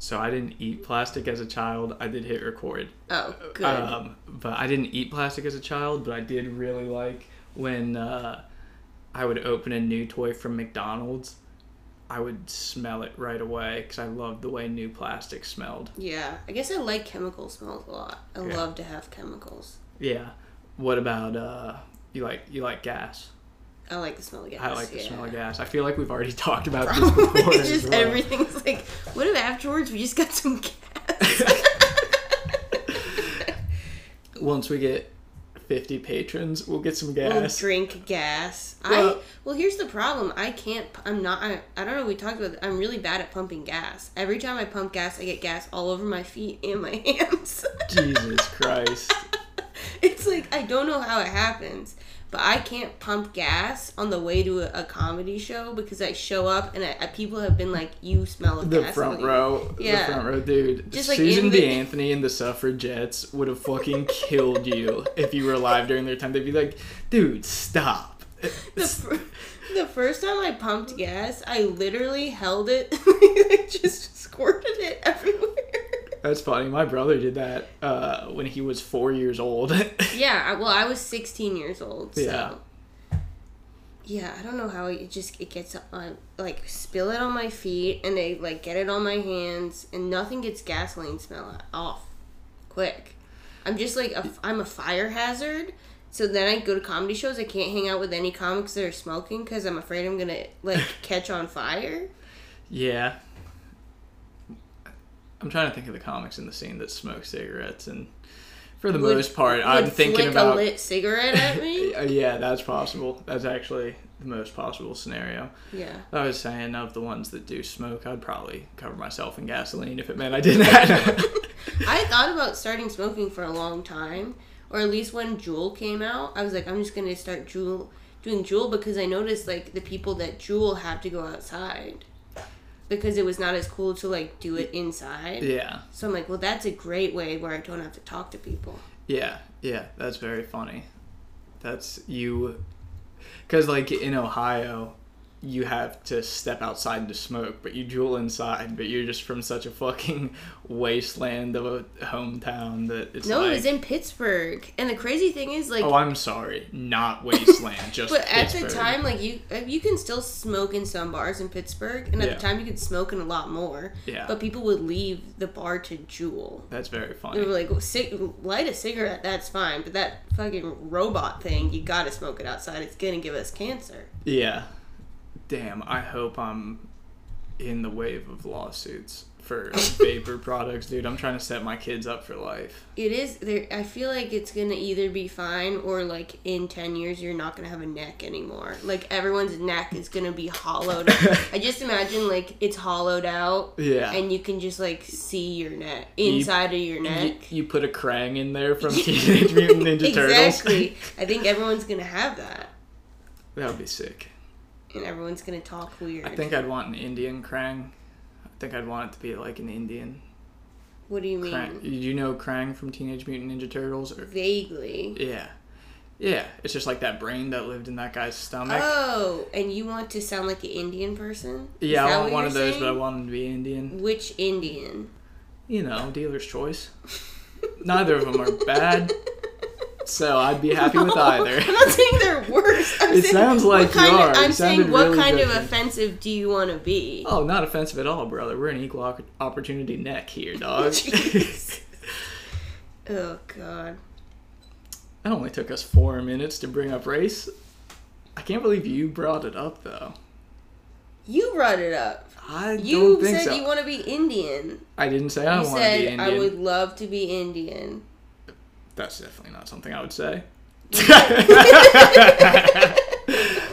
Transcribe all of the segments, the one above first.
So I didn't eat plastic as a child. I did hit record. Oh, good. Um, but I didn't eat plastic as a child, but I did really like when uh, I would open a new toy from McDonald's. I would smell it right away because I loved the way new plastic smelled. yeah, I guess I like chemical smells a lot. I Yeah. love to have chemicals. Yeah. What about uh, you like you like gas? I like the smell of gas. I like the yeah. smell of gas. I feel like we've already talked about this Probably before. as just well. everything's like, what if afterwards we just got some gas? Once we get fifty patrons, we'll get some We'll gas. drink gas. I Well- well, here's the problem. I can't. I'm not. I, I don't know. We talked about. It. I'm really bad at pumping gas. Every time I pump gas, I get gas all over my feet and my hands. Jesus Christ. it's like I don't know how it happens, but I can't pump gas on the way to a, a comedy show because I show up and I, I- people have been like, "You smell of The gas." front row, Yeah. the front row, dude. Just, Susan in the- B. Anthony and the suffragettes would have fucking killed you if you were alive during their time. They'd be like, dude, stop. The, fir- the first time I pumped gas, I literally held it, like, just squirted it everywhere. That's funny. My brother did that uh, when he was four years old. Yeah, well, I was 16 years old, so. Yeah. Yeah, I don't know how it just it gets on like spill it on my feet and they like get it on my hands and nothing gets gasoline smell off quick. I'm just like a, I'm a fire hazard. So then I go to comedy shows. I can't hang out with any comics that are smoking because I'm afraid I'm gonna like catch on fire. yeah. I'm trying to think of the comics in the scene that smoke cigarettes, and for the Would- most part, I'm thinking about. a lit cigarette at me. Yeah, that's possible. That's actually the most possible scenario. yeah. I was saying of the ones that do smoke, I'd probably cover myself in gasoline if it meant I didn't. Have I thought about starting smoking for a long time, or at least when Juul came out, I was like, I'm just gonna start Juul doing Juul because I noticed like the people that Juul have to go outside because it was not as cool to like do it inside. yeah, So I'm like, well, that's a great way where I don't have to talk to people. yeah, yeah. That's very funny. That's you, because like in Ohio, you have to step outside to smoke, but you juul inside. But you're just from such a fucking wasteland of a hometown that it's No, like. it was in Pittsburgh, and the crazy thing is like. oh, I'm sorry, not wasteland, just. But at the time, like you, uh, you can still smoke in some bars in Pittsburgh, and at Yeah. the time you could smoke in a lot more. Yeah. But people would leave the bar to juul. that's very funny. They were like, well, light a cigarette, that's fine, but that fucking robot thing, you gotta smoke it outside. It's gonna give us cancer. Yeah. Damn, I hope I'm in the wave of lawsuits for vapor products, dude. I'm trying to set my kids up for life. It is there. I feel like it's gonna either be fine or like in ten years you're not gonna have a neck anymore. Like everyone's neck is gonna be hollowed. Out. I just imagine like it's hollowed out. Yeah. And you can just like see your neck inside of your You, neck. you put a Krang in there from Teenage Mutant Ninja Turtles. exactly. I think everyone's gonna have that, that would be sick. And everyone's gonna talk weird. I think I'd want an Indian Krang. I think I'd want it to be like an Indian What do you mean? Krang. Did you know Krang from Teenage Mutant Ninja Turtles? Or, Vaguely. yeah. Yeah, it's just like that brain that lived in that guy's stomach. Oh, and you want to sound like an Indian person? Is yeah, I want one of those, but I want him to be Indian. Which Indian? You know, dealer's choice. Neither of them are bad, so I'd be happy with either. I'm not saying they're worse. I'm It saying sounds like you are. Of, I'm saying what really kind of offensive do you want to be? Oh, not offensive at all, brother. We're an equal opportunity neck here, dog. Oh God. That only took us four minutes to bring up race. I can't believe you brought it up, though. You brought it up. I You said so. you want to be Indian. I didn't say I want to be said Indian. I would love to be Indian. That's definitely not something I would say.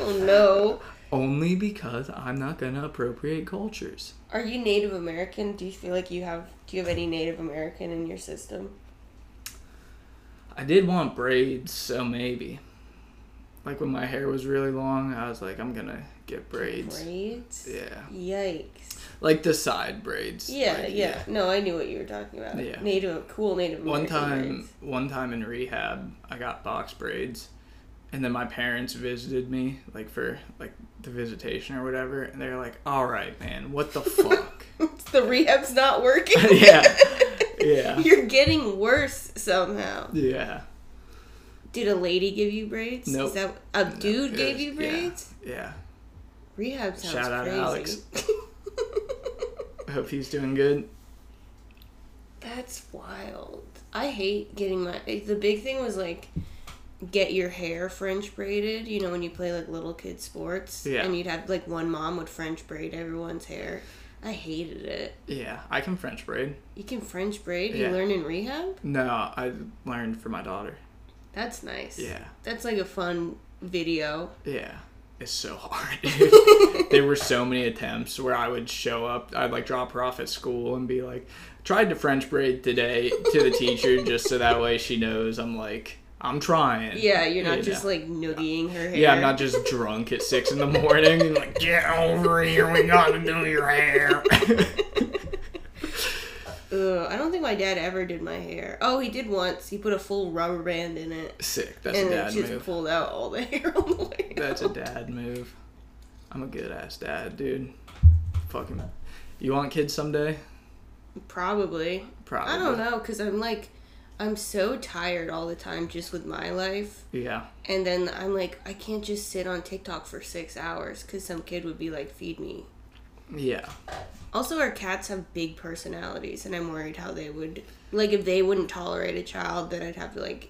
Oh no. Only because I'm not gonna appropriate cultures. Are you Native American? Do you feel like you have? Do you have any Native American in your system? I did want braids, so maybe. Like when my hair was really long, I was like, I'm gonna get braids. Braids. Yeah, Yikes. Like the side braids. Yeah, like, yeah. No, I knew what you were talking about. Yeah. Native, cool Native One time, braids. one time in rehab, I got box braids, and then my parents visited me, like for like the visitation or whatever, and they're like, "All right, man, what the fuck? the rehab's not working. yeah. Yeah. You're getting worse somehow. Yeah. Did a lady give you braids? Nope. Is that a dude it gave was- you yeah. braids? Yeah. Rehab sounds Shout out crazy. Alex. Hope he's doing good. That's wild. I hate getting my. The big thing was like, get your hair French braided. You know when you play like little kid sports, Yeah. and you'd have like one mom would French braid everyone's hair. I hated it. Yeah, I can French braid. You can French braid. Yeah. You learn in rehab. No, I learned for my daughter. That's nice. Yeah. That's like a fun video. Yeah. It's so hard. there were so many attempts where I would show up, I'd like drop her off at school and be like, tried to French braid today to the teacher just so that way she knows I'm like, I'm trying. Yeah, you're not You just know? like noogieing her hair. Yeah, I'm not just drunk at six in the morning and like, get over here, we gotta do your hair. Ugh, I don't think my dad ever did my hair. Oh, he did once. He put a full rubber band in it, Sick. That's and a dad just move. pulled out all the hair on the way. That's a dad move. I'm a good ass dad, dude. Fucking. You want kids someday? Probably. Probably. I don't know, cause I'm like, I'm so tired all the time just with my life, Yeah. and then I'm like, I can't just sit on TikTok for six hours, cause some kid would be like, feed me. Yeah. Also, our cats have big personalities, and I'm worried how they would, like, if they wouldn't tolerate a child, then I'd have to like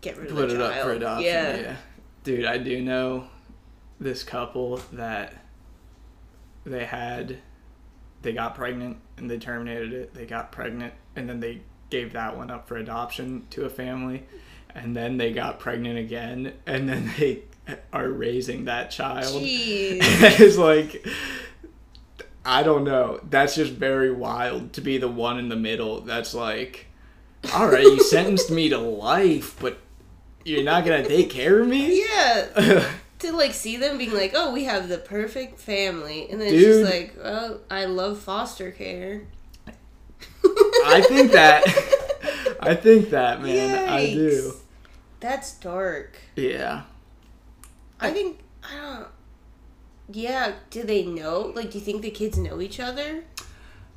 get rid of Put the it child. up for adoption. Yeah. Yeah. Dude, I do know this couple that they had they got pregnant and they terminated it. They got pregnant and then they gave that one up for adoption to a family and then they got pregnant again and then they are raising that child. Jeez. it's like I don't know. That's just very wild to be the one in the middle. That's like, all right, you sentenced me to life, but you're not gonna take care of me. Yeah. to like see them being like, oh, we have the perfect family, and then it's just like, oh, I love foster care. I think that. I think that man. I do. That's dark. Yeah. I think I don't. Yeah, do they know? Like, do you think the kids know each other?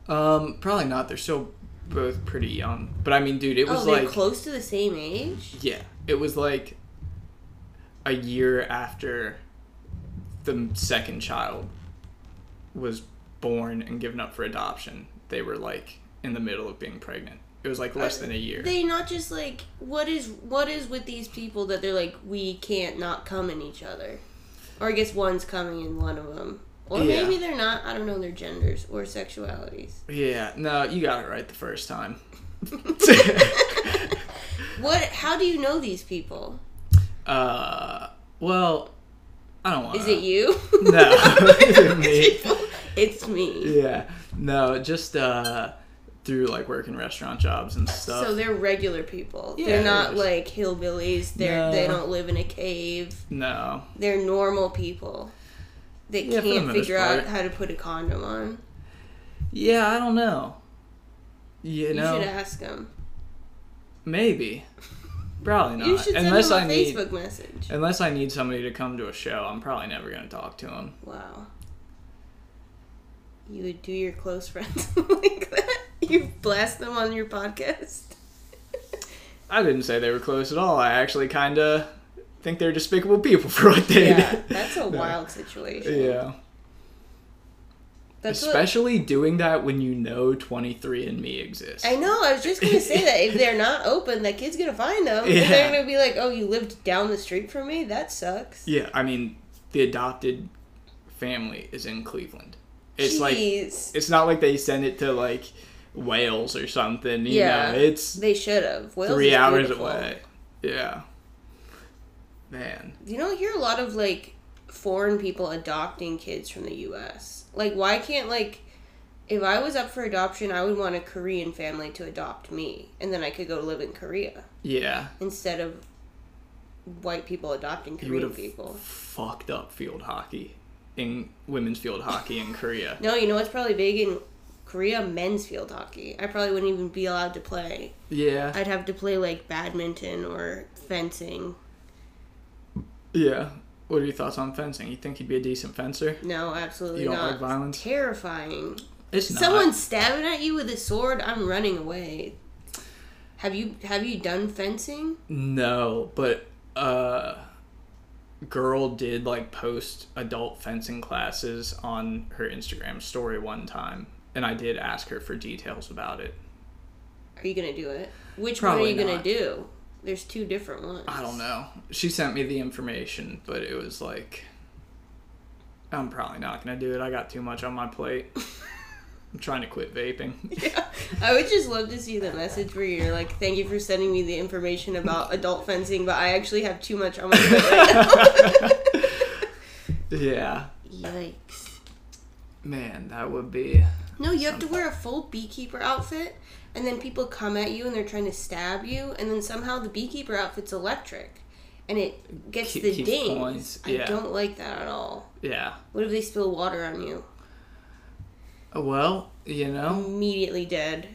Um. Probably not. They're still both pretty young. But I mean, dude, it was oh, like. close to the same age. Yeah, it was like a year after the second child was born and given up for adoption. They were like in the middle of being pregnant. It was like uh, less than a year. They not just like what is what is with these people that they're like we can't not come in each other, or I guess one's coming in one of them, or Yeah. maybe they're not. I don't know their genders or sexualities. yeah, no, you got it right the first time. What? How do you know these people? uh, well, I don't want. Is it you? No, it's me. it's me. Yeah, no, just uh, through like working restaurant jobs and stuff. So they're regular people. Yeah, they're not they're like hillbillies. They're they don't live in a cave. no, They're normal people. They Yeah, can't figure out how to put a condom on. yeah, I don't know. You You should ask them. Maybe, probably not. You should send unless I a need, Facebook message. unless I need somebody to come to a show, I'm probably never gonna talk to them. Wow. You would do your close friends like that? You blast them on your podcast? I didn't say they were close at all. I actually kind of think they're despicable people for what they Yeah, did. that's a No. wild situation. Yeah. That's what, Especially doing that when you know 23andMe exists. I know. I was just gonna say that if they're not open, that kid's gonna find them. Yeah. And they're gonna be like, "Oh, you lived down the street from me. That sucks." Yeah, I mean, the adopted family is in Cleveland. It's like it's not like they send it to like Wales or something. You Yeah. know, it's they should have. Wales three hours beautiful. away. Yeah. Man. You don't hear a lot of like foreign people adopting kids from the U.S. Like, why can't like, if I was up for adoption, I would want a Korean family to adopt me, and then I could go live in Korea Yeah. instead of white people adopting Korean people. fucked up field hockey in women's field hockey in Korea. No, you know what's probably big in Korea? Men's field hockey. I probably wouldn't even be allowed to play. Yeah. I'd have to play like badminton or fencing. Yeah. What are your thoughts on fencing? You think you'd be a decent fencer? No, absolutely You don't not. like violence? Terrifying. It's not. Someone's stabbing at you with a sword. I'm running away. Have you have you done fencing? No, but uh girl did like post adult fencing classes on her Instagram story one time and I did ask her for details about it. Are you gonna do it? Which Probably one are you gonna do? There's two different ones. I don't know. She sent me the information, but it was like I'm probably not going to do it. I got too much on my plate. I'm trying to quit vaping. Yeah. I would just love to see the message where you're like, "Thank you for sending me the information about adult fencing, but I actually have too much on my plate right yeah. Yikes! Man, that would be No, you have to wear a full beekeeper outfit, and then people come at you and they're trying to stab you, and then somehow the beekeeper outfit's electric, and it gets Keep- the keeps dings. points, I yeah. don't like that at all. yeah. What if they spill water on you? Uh, well, you know, Immediately dead.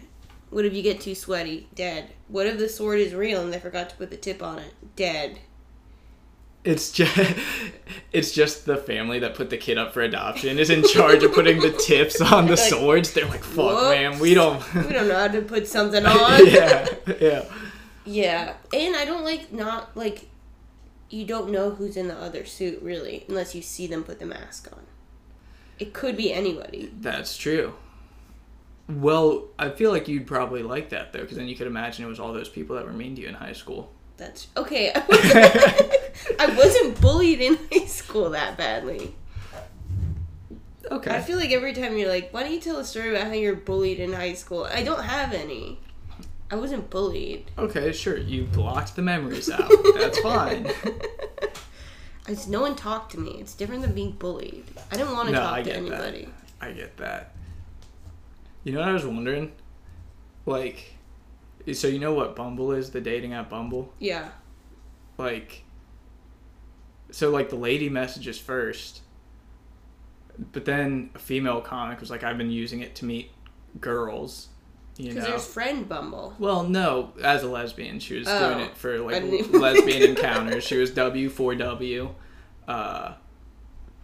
What if you get too sweaty? Dead. What if the sword is real and they forgot to put the tip on it? Dead. It's just it's just the family that put the kid up for adoption is in charge of putting the tips on the Like, swords. They're like, "Fuck, whoops. man, we don't." We don't know how to put something on. yeah, yeah. Yeah, and I don't like not like you don't know who's in the other suit really unless you see them put the mask on. It could be anybody. That's true. Well, I feel like you'd probably like that though, because then you could imagine it was all those people that were mean to you in high school. That's okay. I wasn't, I wasn't bullied in high school that badly. Okay. I feel like every time you're like, why don't you tell a story about how you're bullied in high school? I don't have any. I wasn't bullied. okay, sure. You blocked the memories out. That's fine. I just, no one talked to me. It's different than being bullied. I didn't want to No, talk I to get that. anybody. I get that. You know what I was wondering? Like, so you know what Bumble is? The dating app Bumble. Yeah. like so like the lady messages first but then a female comic was like i've been using it to meet girls you Because know there's friend Bumble. well no as a lesbian she was Oh, doing it for like lesbian encounters she was w4w uh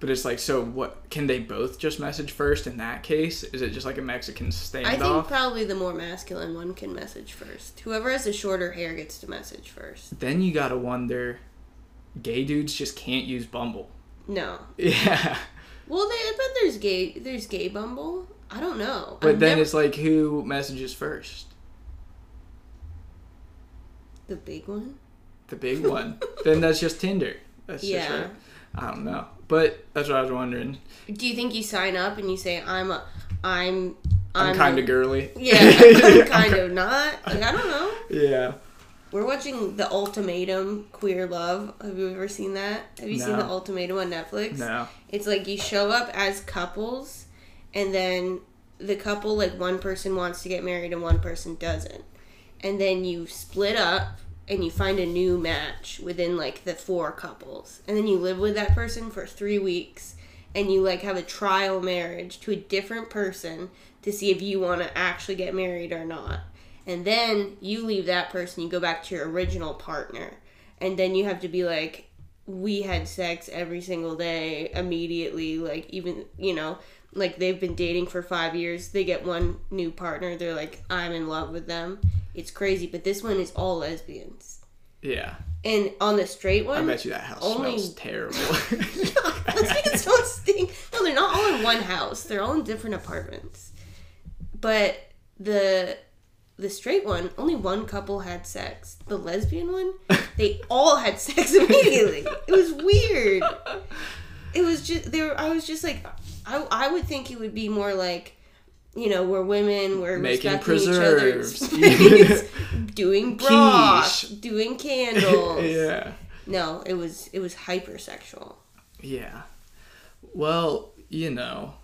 but it's like so what can they both just message first in that case is it just like a mexican standoff I think probably the more masculine one can message first. Whoever has the shorter hair gets to message first. then you gotta wonder gay dudes just can't use bumble No. yeah Well, they, I bet there's gay. There's gay Bumble. I don't know. But I've then never- it's like who messages first? the big one. The big one. then that's just Tinder. That's just Yeah. right. I don't know. But that's what I was wondering. Do you think you sign up and you say I'm a, I'm I'm, I'm, kind of girly. Yeah, I'm kind of not. Like I don't know. Yeah. We're watching The Ultimatum Queer Love. Have you ever seen that? Have you seen The Ultimatum on Netflix? No. It's like you show up as couples, and then the couple, like one person wants to get married and one person doesn't. And then you split up and you find a new match within like the four couples. And then you live with that person for three weeks and you like have a trial marriage to a different person to see if you want to actually get married or not. And then you leave that person, you go back to your original partner. And then you have to be like, we had sex every single day immediately like even you know like they've been dating for five years. They get one new partner. They're like i'm in love with them. It's crazy but this one is all lesbians. Yeah. and on the straight one, I bet you that house only- smells terrible. lesbians don't stink. No they're not all in one house. They're all in different apartments. But the the straight one only one couple had sex. The lesbian one they all had sex immediately. It was weird. It was just they were i was just like i, I would think it would be more like you know where women were Making preserves. doing broth Quiche. doing candles yeah. no it was it was hypersexual Yeah. Well, you know,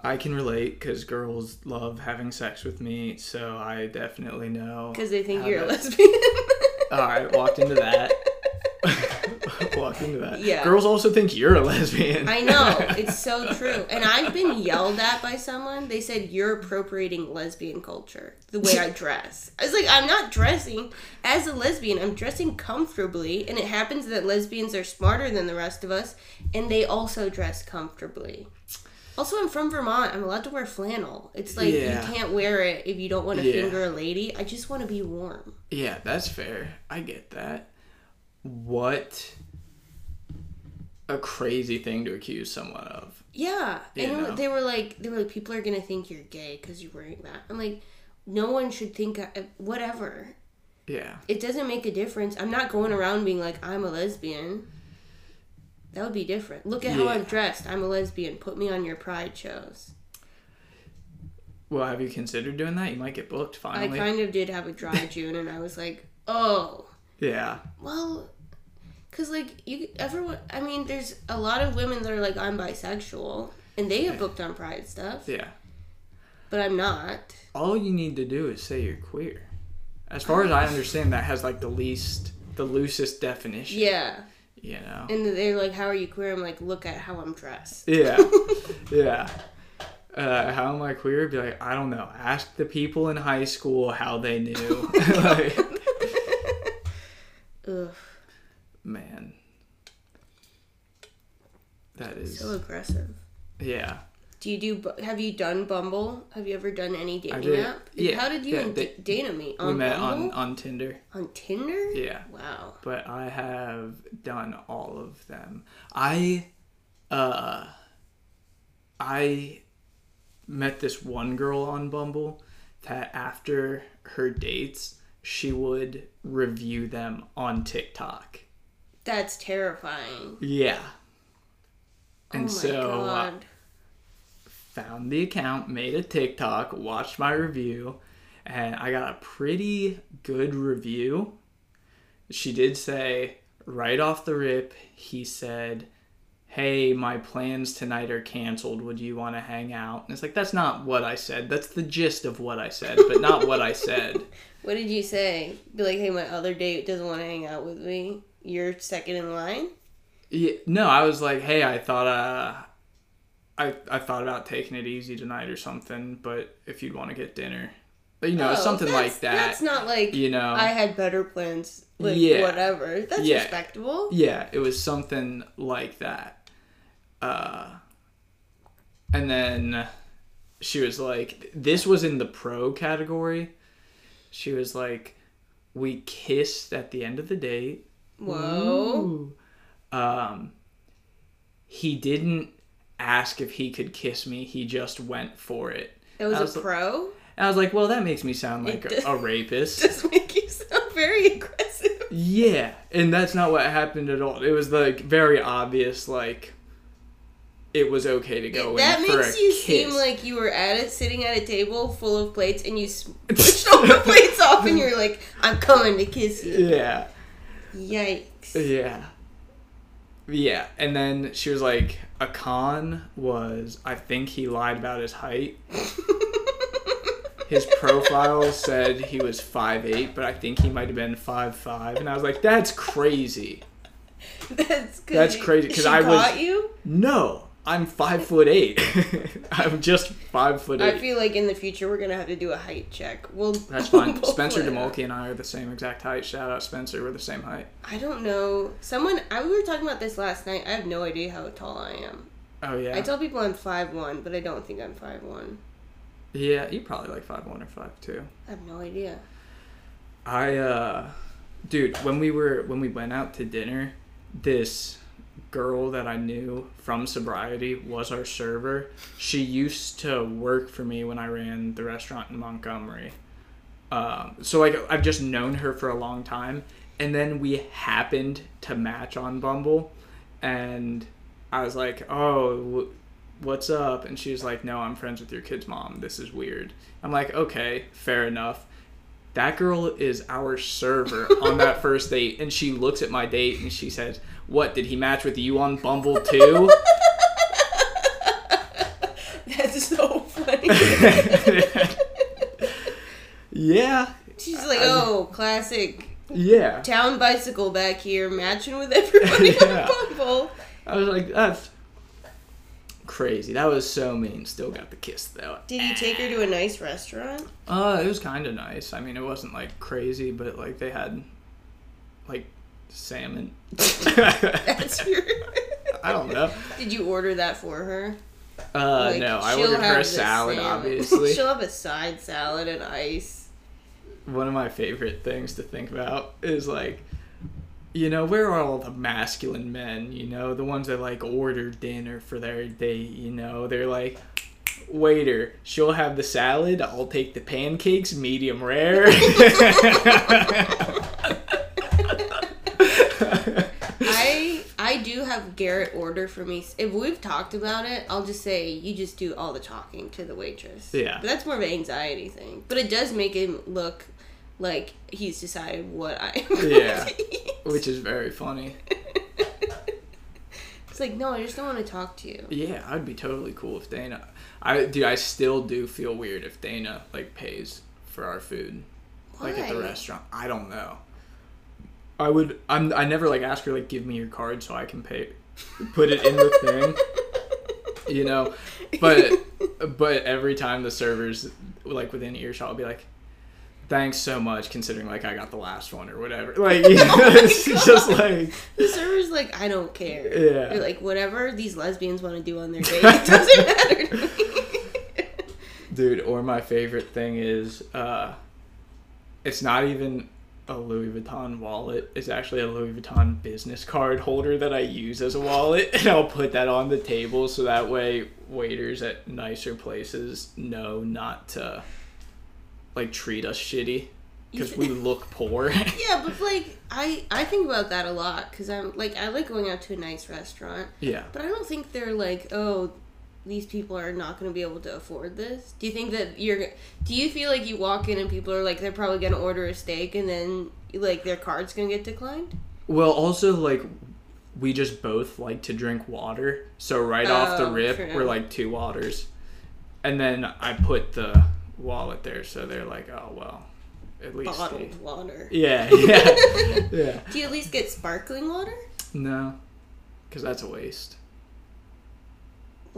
I can relate because girls love having sex with me, so I definitely know. because they think you're a lesbian All right, walked into that. walked into that. Yeah. Girls also think you're a lesbian. I know it's so true, and I've been yelled at by someone. They said you're appropriating lesbian culture the way I dress. I was like, I'm not dressing as a lesbian. I'm dressing comfortably, and it happens that lesbians are smarter than the rest of us, and they also dress comfortably. Also, I'm from Vermont. I'm allowed to wear flannel. It's like Yeah. you can't wear it if you don't want to Yeah. finger a lady. I just want to be warm. Yeah, that's fair. I get that. What a crazy thing to accuse someone of. Yeah, You and know. they were like, they were like, people are gonna think you're gay because you're wearing that. I'm like, no one should think I, whatever. Yeah. It doesn't make a difference. I'm not going around being like I'm a lesbian. That would be different. Look at how I'm dressed. I'm a lesbian. Put me on your pride shows. Well, have you considered doing that? You might get booked finally. I kind of did have a dry June, and I was like, oh, yeah. well, because like you, everyone. I mean, there's a lot of women that are like I'm bisexual, and they get booked on pride stuff, Yeah. but I'm not. All you need to do is say you're queer. As far as I understand, that has like the least, the loosest definition. Yeah, You know. and they're like, "How are you queer?" I'm like, "Look at how I'm dressed." Yeah. yeah. Uh, how am I queer? Be like, I don't know. Ask the people in high school how they knew. like, Ugh, man. That is. so aggressive. Yeah. Do you do? Have you done Bumble? Have you ever done any dating app? Yeah, How did you yeah, and they- Dana meet? On we met Bumble? on, on Tinder. on Tinder. Yeah. Wow. But I have done all of them. I, uh, I met this one girl on Bumble that after her dates, she would review them on TikTok. That's terrifying. Yeah. And oh so uh, god. found the account, made a TikTok, watched my review, and I got a pretty good review. She did say right off the rip, he said, Hey, my plans tonight are canceled. Would you want to hang out? And it's like, that's not what I said. That's the gist of what I said, but not what I said. What did you say? Be like, hey, my other date doesn't want to hang out with me. You're second in line. Yeah, no, I was like, hey, I thought uh, I I thought about taking it easy tonight or something, but if you'd want to get dinner, but you know, Oh, something like that. That's not like you know, I had better plans. Like Yeah. whatever. That's Yeah. respectable. yeah, it was something like that. Uh, and then she was like, this was in the pro category. She was like, we kissed at the end of the date. Whoa. Um, he didn't ask if he could kiss me. He just went for it. It was, was a like- pro. I was like, well, that makes me sound like a, does- a rapist. Does make you sound very aggressive. yeah, and that's not what happened at all. It was like very obvious, like it was okay to go that in for makes a you kiss. seem like you were at it, sitting at a table full of plates, and you pushed all the plates off, and you're like, "I'm coming to kiss you." yeah, Yikes! yeah, yeah. And then she was like, a con was I think he lied about his height. His profile said he was 5'8", but I think he might have been 5'5", and I was like, that's crazy. That's good. That's crazy, 'cause She I was- you. No, I'm five foot eight. I'm just five foot eight. I feel like in the future we're gonna have to do a height check. We'll. That's fine. we'll Spencer. DeMolke and I are the same exact height. Shout out Spencer, we're the same height. I don't know. Someone. I, we were talking about this last night. I have no idea how tall I am. Oh yeah. I tell people I'm five one, but I don't think I'm five one. yeah, you probably like five one or five two. I have no idea. I uh dude, when we were when we went out to dinner, this girl that I knew from sobriety was our server. She used to work for me when I ran the restaurant in Montgomery. Um, so like I've just known her for a long time, and then we happened to match on Bumble, and I was like, "Oh, what's up?" And she was like, "No, I'm friends with your kid's mom. This is weird." I'm like, "Okay, fair enough." That girl is our server on that first date, and she looks at my date and she says, "What did he match with you on Bumble too?" That's so funny. yeah, She's like, oh, classic yeah. town bicycle back here, matching with everybody Yeah. on Bumble. I was like, "That's crazy." That was so mean. Still got the kiss though. Did you take her to a nice restaurant? Uh, it was kind of nice. I mean, it wasn't like crazy, but like they had like salmon. That's your. I don't know. Did you order that for her? Uh, Like, no, I ordered her have a salad, salmon. obviously. she'll have a side salad and ice. One of my favorite things to think about is like, you know, where are all the masculine men? You know, the ones that like order dinner for their date. You know, they're like, waiter, she'll have the salad. I'll take the pancakes, medium rare. I I do have Garrett order for me. If we've talked about it, I'll just say you just do all the talking to the waitress. Yeah. But that's more of an anxiety thing. But it does make him look like he's decided what I am Yeah. Which is very funny. It's like, no, I just don't want to talk to you. Yeah, I'd be totally cool if Dana. I do. I still do feel weird if Dana like pays for our food, like at the restaurant. I don't know. I would. I'm. I never like ask her like give me your card so I can pay, put it in the thing. You know, but but every time the servers like within earshot will be like, "Thanks so much," considering like I got the last one or whatever. Like you know, it's just like The server's like, I don't care. Yeah. They're like, whatever these lesbians want to do on their date, it doesn't matter to me. Dude, or my favorite thing is uh it's not even a Louis Vuitton wallet. It's actually a Louis Vuitton business card holder that I use as a wallet and I'll put that on the table so that way waiters at nicer places know not to like treat us shitty cuz we look poor. Yeah, but like I I think about that a lot because I'm like I like going out to a nice restaurant, yeah. but I don't think they're like oh these people are not going to be able to afford this. Do you think that you're? Do you feel like you walk in and people are like they're probably going to order a steak and then like their card's going to get declined? Well, also like we just both like to drink water, so right off the Oh, rip, true. we're like two waters, and then I put the wallet there, so they're like, oh well, at least. Bottled they- water. Yeah, yeah, yeah. Do you at least get sparkling water? No, because that's a waste.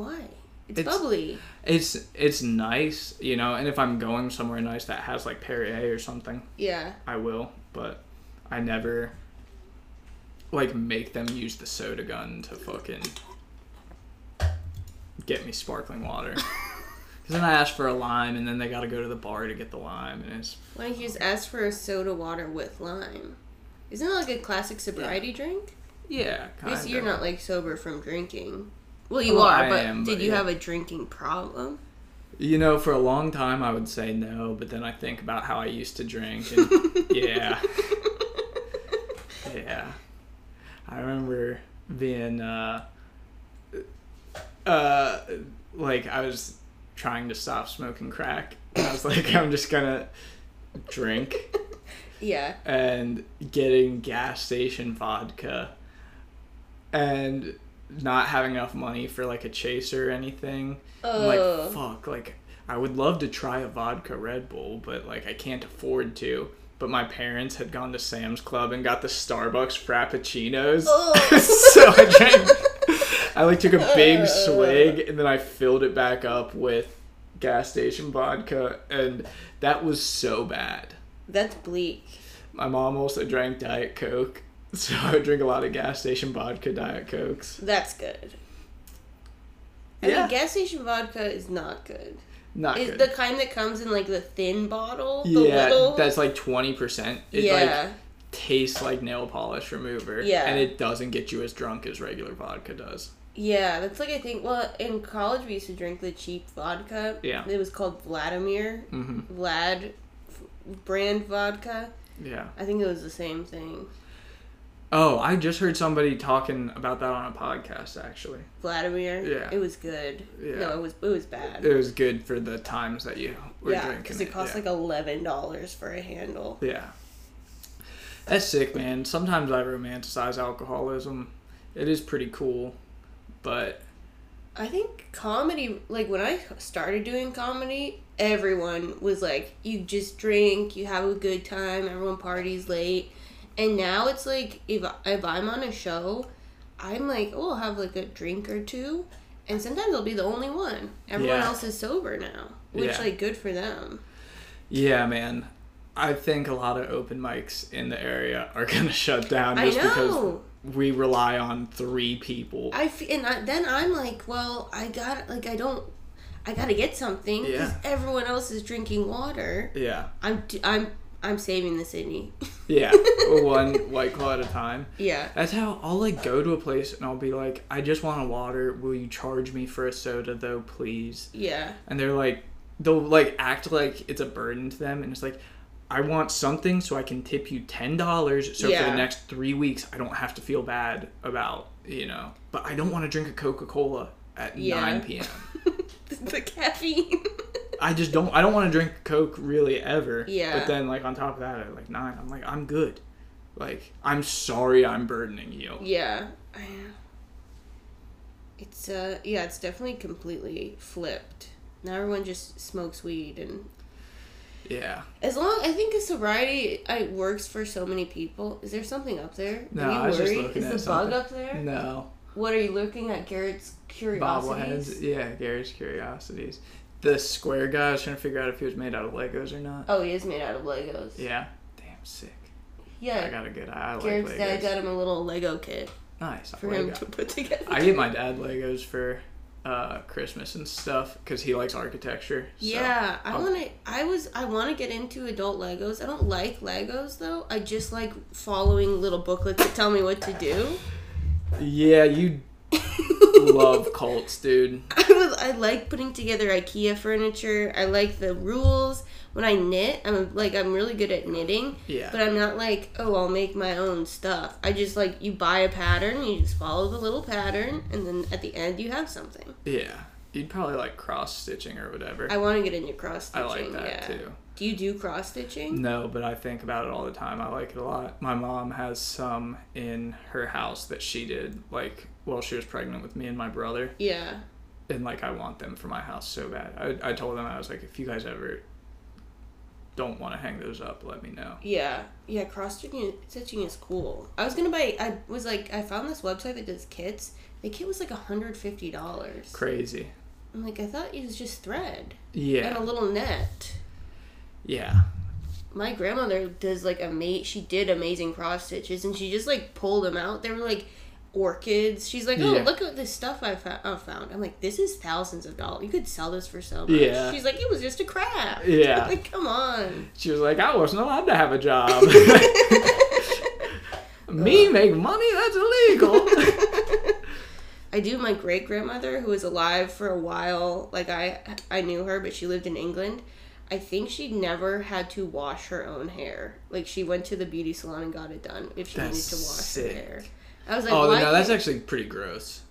Why? It's, It's- bubbly. It's it's nice, you know, and if I'm going somewhere nice that has like Perrier or something, Yeah. I will, but I never like make them use the soda gun to fucking get me sparkling water. Because then I ask for a lime, and then they got to go to the bar to get the lime, and it's Why don't you just ask for a soda water with lime? Isn't that like a classic sobriety drink? yeah, kind you're not like sober from drinking. Well, you Well, are, but am, did but you yeah. have a drinking problem? You know, for a long time I would say no, but then I think about how I used to drink, and yeah, yeah. I remember being uh, uh, like I was trying to stop smoking crack. And I was like, I'm just gonna drink Yeah. and getting gas station vodka and not having enough money for like a chaser or anything. I'm like, fuck, like I would love to try a vodka Red Bull, but like I can't afford to. But my parents had gone to Sam's Club and got the Starbucks Frappuccinos. So I drank I like took a big swig and then I filled it back up with gas station vodka and that was so bad. That's bleak. My mom also drank Diet Coke, so I would drink a lot of gas station vodka Diet Cokes. That's good. I Yeah. mean, gas station vodka is not good. Not Is good. the kind that comes in like the thin bottle? The yeah, little... that's like twenty percent. It yeah. like tastes like nail polish remover. Yeah. and it doesn't get you as drunk as regular vodka does. Yeah, that's like I think. Well, in college we used to drink the cheap vodka. Yeah. It was called Vladimir. hmm Vlad brand vodka. Yeah. I think it was the same thing. Oh, I just heard somebody talking about that on a podcast. Actually, Vladimir. Yeah. It was good. Yeah. No, it was it was bad. it was good for the times that you were yeah, drinking because it cost yeah. like eleven dollars for a handle. Yeah. That's sick, man. Sometimes I romanticize alcoholism. It is pretty cool, but I think comedy, like when I started doing comedy, everyone was like, you just drink, you have a good time, everyone parties late. And now it's like, if, if I'm on a show, I'm like, oh, I'll have like a drink or two. And sometimes I'll be the only one. Everyone Yeah. else is sober now, which, Yeah. like, good for them. yeah, man. I think a lot of open mics in the area are gonna shut down I just because we rely on three people. I f- and I, then I'm like, well, I got like I don't, I gotta get something because Yeah. everyone else is drinking water. yeah, I'm I'm I'm saving the city. yeah, one white claw at a time. yeah. That's how I'll like go to a place and I'll be like, I just want a water. Will you charge me for a soda though, please? Yeah. And they're like, they'll like act like it's a burden to them, and it's like, I want something so I can tip you ten dollars. So for the next three weeks, I don't have to feel bad about you know. But I don't want to drink a Coca Cola at Yeah. nine p.m. the caffeine. I just don't. I don't want to drink Coke really ever. Yeah. But then like on top of that, at like nine, I'm like, I'm good. Like I'm sorry, I'm burdening you. yeah. I, it's uh yeah, it's definitely completely flipped. Now everyone just smokes weed and Yeah. as long I think a sobriety I works for so many people. Is there something up there? No, Are you I was just worried? looking Is at the bug something. up there? No. What are you looking at? Garrett's curiosities. Bobbleheads. Yeah, Garrett's curiosities. The square guy I was trying to figure out if he was made out of Legos or not. Oh, he is made out of Legos. Yeah. Damn sick. Yeah. I got a good eye. I like Garrett's dad Legos. got him a little Lego kit nice. I, for like him to put together. I get my dad Legos for uh, Christmas and stuff because he likes architecture. so- Yeah, I Oh. want to. I was. I want to get into adult Legos. I don't like Legos though. I just like following little booklets that tell me what to do. Yeah, you love cults, dude. I was. I like putting together IKEA furniture. I like the rules. When I knit, I'm like I'm really good at knitting. Yeah. But I'm not like, oh, I'll make my own stuff. I just like you buy a pattern, you just follow the little pattern, and then at the end you have something. Yeah. You'd probably like cross stitching or whatever. I want to get into cross stitching. I like that yeah. too. Do you do cross stitching? No, but I think about it all the time. I like it a lot. My mom has some in her house that she did like while she was pregnant with me and my brother. Yeah. And like I want them for my house so bad. I, I told them I was like if you guys ever don't want to hang those up, let me know. Yeah, yeah. Cross stitching is cool. I was gonna buy. I was like, I found this website that does kits. The kit was like hundred fifty dollars. Crazy. I'm like, I thought it was just thread Yeah. and a little net. Yeah. My grandmother does like a ama- She did amazing cross stitches, and she just like pulled them out. They were like orchids. She's like, oh, Yeah. look at this stuff I, found. I'm like, this is thousands of dollars. You could sell this for so much. Yeah. She's like, it was just a craft. Yeah. like, come on. She was like, I wasn't allowed to have a job. Me make money? That's illegal. I do. My great grandmother, who was alive for a while, like I, I knew her, but she lived in England. I think she never had to wash her own hair. Like she went to the beauty salon and got it done if she That's needed to wash sick. her hair. I was like, oh, no, that's actually pretty gross.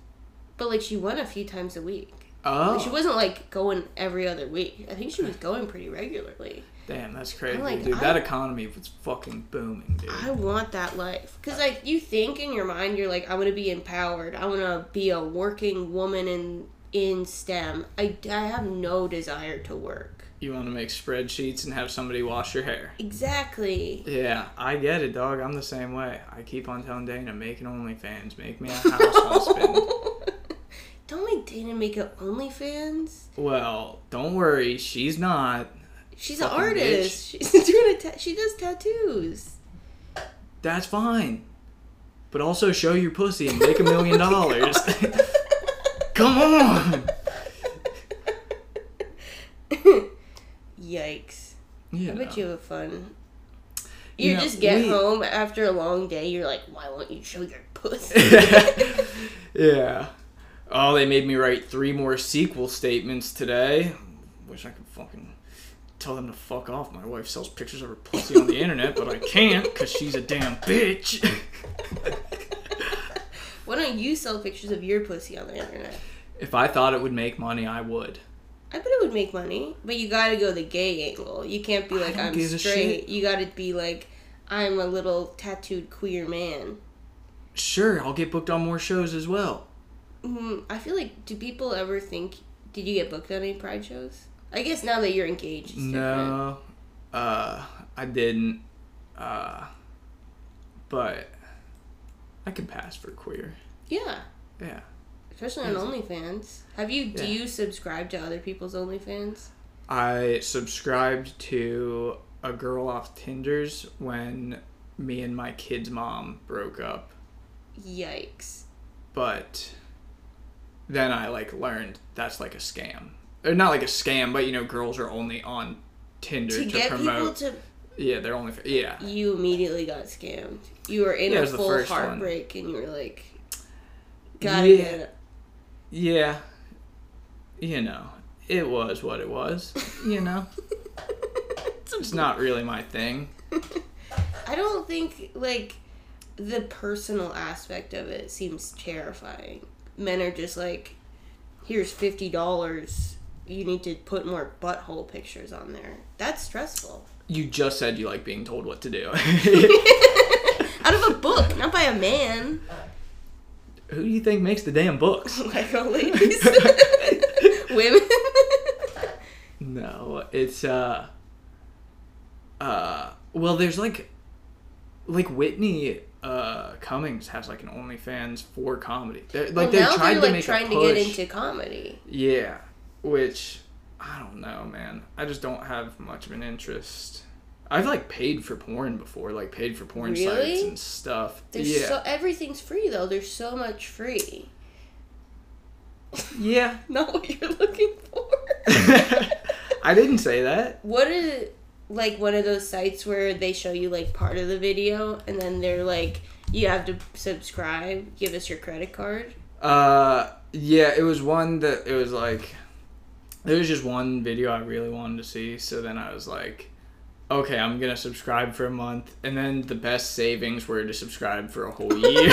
But like she went a few times a week. Oh, Like, she oh. wasn't like going every other week. I think she was going pretty regularly. damn, that's crazy, like, dude. I- that economy was fucking booming, dude. I want that life because like you think in your mind, you're like, I want to be empowered. I want to be a working woman in in STEM. I, I have no desire to work. You want to make spreadsheets and have somebody wash your hair. Exactly. Yeah, I get it, dog. I'm the same way. I keep on telling Dana, make an OnlyFans, make me a house husband. Don't make Dana make a OnlyFans. Well, don't worry, she's not. She's an artist. She's doing a ta- she does tattoos. That's fine. But also show your pussy and make a million dollars. Come on. Yikes! Yeah. I bet you have fun. You, You know, just get we- home after a long day. You're like, why won't you show your pussy? yeah. Oh, they made me write three more SQL statements today. Wish I could fucking tell them to fuck off. My wife sells pictures of her pussy on the internet, but I can't because she's a damn bitch. why don't you sell pictures of your pussy on the internet? if I thought it would make money, I would. I bet it would make money, but you gotta go the gay angle. You can't be like I'm straight. You gotta be like I'm a little tattooed queer man. Sure, I'll get booked on more shows as well. Mm, I feel like do people ever think? Did you get booked on any pride shows? I guess now that you're engaged, it's different. No, uh, I didn't. Uh, but I could pass for queer. Yeah, Yeah. Especially on OnlyFans. Have you? Do Yeah. you subscribe to other people's OnlyFans? I subscribed to a girl off Tinder's when me and my kid's mom broke up. Yikes. but then I like learned that's like a scam. Or not like a scam, but you know, girls are only on Tinder To to, get people promote. to yeah, they're only. Yeah, you immediately got scammed. You were in Yeah, a full first one. heartbreak and you were like gotta Yeah. get it. Yeah. You know, it was what it was. You know, it's not really my thing. I don't think like the personal aspect of it seems terrifying. Men are just like, here's fifty dollars. You need to put more butthole pictures on there. That's stressful. You just said you like being told what to do. Out of a book, not by a man. Who do you think makes the damn books? Lego ladies. Women. No, it's uh uh well there's like like Whitney uh Cummings has like an OnlyFans for comedy. They're, like well, they now tried they're to like make trying a to get into comedy. Yeah, which I don't know, man. I just don't have much of an interest. I've like paid for porn before, like paid for porn sites and stuff. There's yeah. so everything's free though. There's so much free. yeah. Not what you're looking for. I didn't say that. What is like one of those sites where they show you like part of the video and then they're like you have to subscribe, give us your credit card. Uh, yeah, it was one that it was like there was just one video I really wanted to see, so then I was like, okay, I'm gonna subscribe for a month, and then the best savings were to subscribe for a whole year.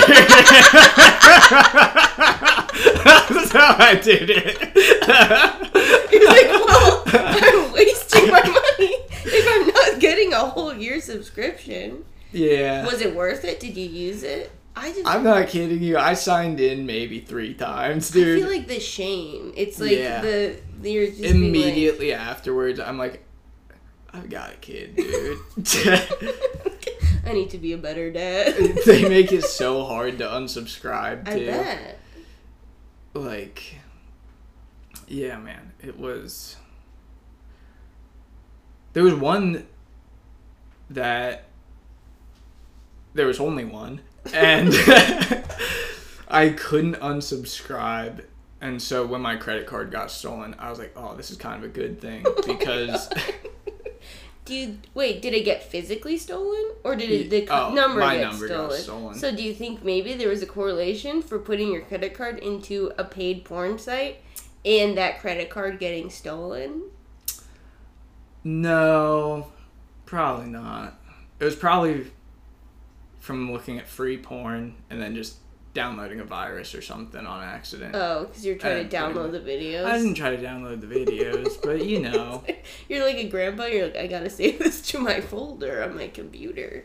That's how I did it. You're like, well, I'm wasting my money if I'm not getting a whole year subscription. yeah. Was it worth it? Did you use it? I just I'm not kidding you. I signed in maybe three times, dude. I feel like the shame. It's like Yeah. the you're just being like- Immediately afterwards, I'm like, I've got a kid, dude. I need to be a better dad. they make it so hard to unsubscribe I bet. Like, yeah, man, it was. There was one that there was only one, and I couldn't unsubscribe. And so when my credit card got stolen, I was like, "Oh, this is kind of a good thing because oh Do you wait? Did it get physically stolen, or did it, the Oh, number my get number stolen? stolen. So do you think maybe there was a correlation for putting your credit card into a paid porn site and that credit card getting stolen? no, probably not. It was probably from looking at free porn and then just downloading a virus or something on accident. Oh, because you're trying to download the videos. I didn't try to download the videos, but you know, You're like a grandpa. You're like, I gotta save this to my folder on my computer.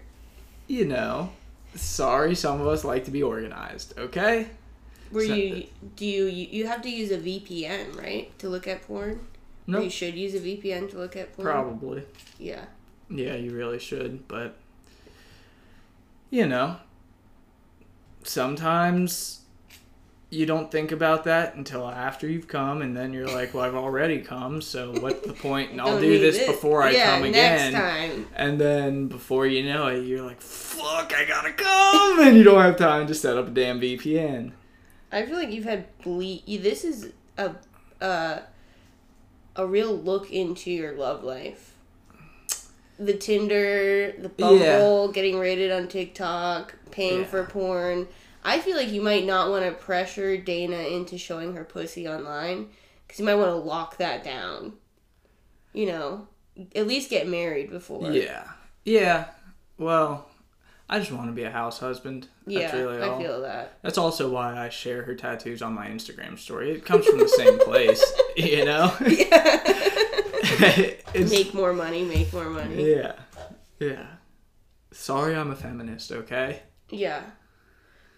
you know. Sorry, some of us like to be organized. Okay. Where So- you do you you have to use a VPN right to look at porn? Or Nope. You should use a VPN to look at porn. Probably. Yeah. Yeah, you really should, but you know, sometimes you don't think about that until after you've come, and then you're like, "Well, I've already come, so what's the point?" And I'll do this it. before I yeah, come next again. time. And then before you know it, you're like, "Fuck, I gotta come," and you don't have time to set up a damn VPN. I feel like you've had ble- This is a uh, a real look into your love life. The Tinder, the Bumble, getting rated on TikTok, paying Yeah. for porn. I feel like you might not want to pressure Dana into showing her pussy online because you might want to lock that down. You know, at least get married before. Yeah, yeah. Well, I just want to be a house husband. That's yeah, really all. I feel that. That's also why I share her tattoos on my Instagram story. It comes from the same place, you know. it's, make more money, make more money. yeah, yeah. Sorry, I'm a feminist. Okay. Yeah.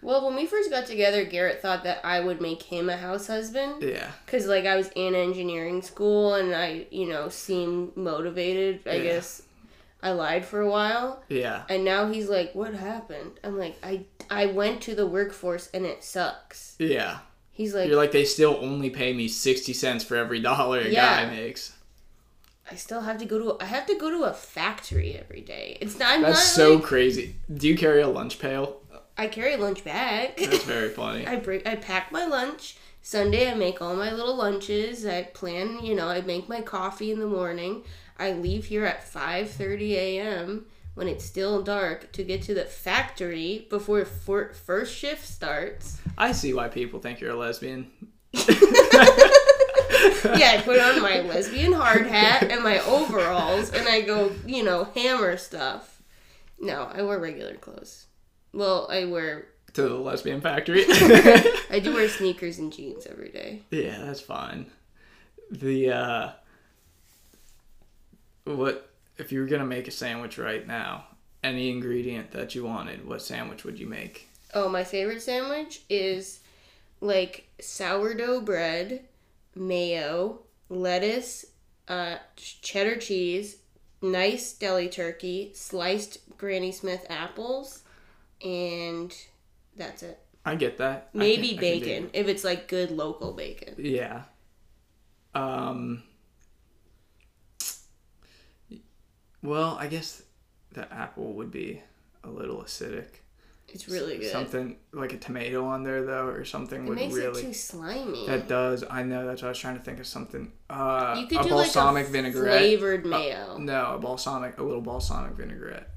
Well, when we first got together, Garrett thought that I would make him a house husband. Yeah. Because, like, I was in engineering school and I, you know, seemed motivated. I Yeah. guess I lied for a while. Yeah. And now he's like, what happened? I'm like, I, I went to the workforce and it sucks. Yeah. He's like, You're like they still only pay me sixty cents for every dollar a Yeah. guy makes. I still have to go to, I have to go to a factory every day. It's not, I'm That's not so like- crazy. Do you carry a lunch pail I carry lunch bag. That's very funny. I bring I pack my lunch. Sunday I make all my little lunches. I plan, you know, I make my coffee in the morning. I leave here at 5:30 a.m. when it's still dark to get to the factory before for, first shift starts. I see why people think you're a lesbian. yeah, I put on my lesbian hard hat and my overalls and I go, you know, hammer stuff. No, I wear regular clothes. Well, I wear To the lesbian factory. I do wear sneakers and jeans every day. yeah, that's fine. The uh what if you were gonna make a sandwich right now, any ingredient that you wanted, what sandwich would you make? Oh, my favorite sandwich is like sourdough bread, mayo, lettuce, uh, cheddar cheese, nice deli turkey, sliced Granny Smith apples, and that's it. I get that. Maybe can- I can do bacon if it's like good local bacon. Yeah. Um. Well, I guess the apple would be a little acidic. It's really good. Something like a tomato on there though, or something it would makes really. it too slimy. That does. I know. That's what I was trying to think of something. Uh, you could a do balsamic like a vinaigrette. flavored mayo. No, a balsamic, a little balsamic vinaigrette.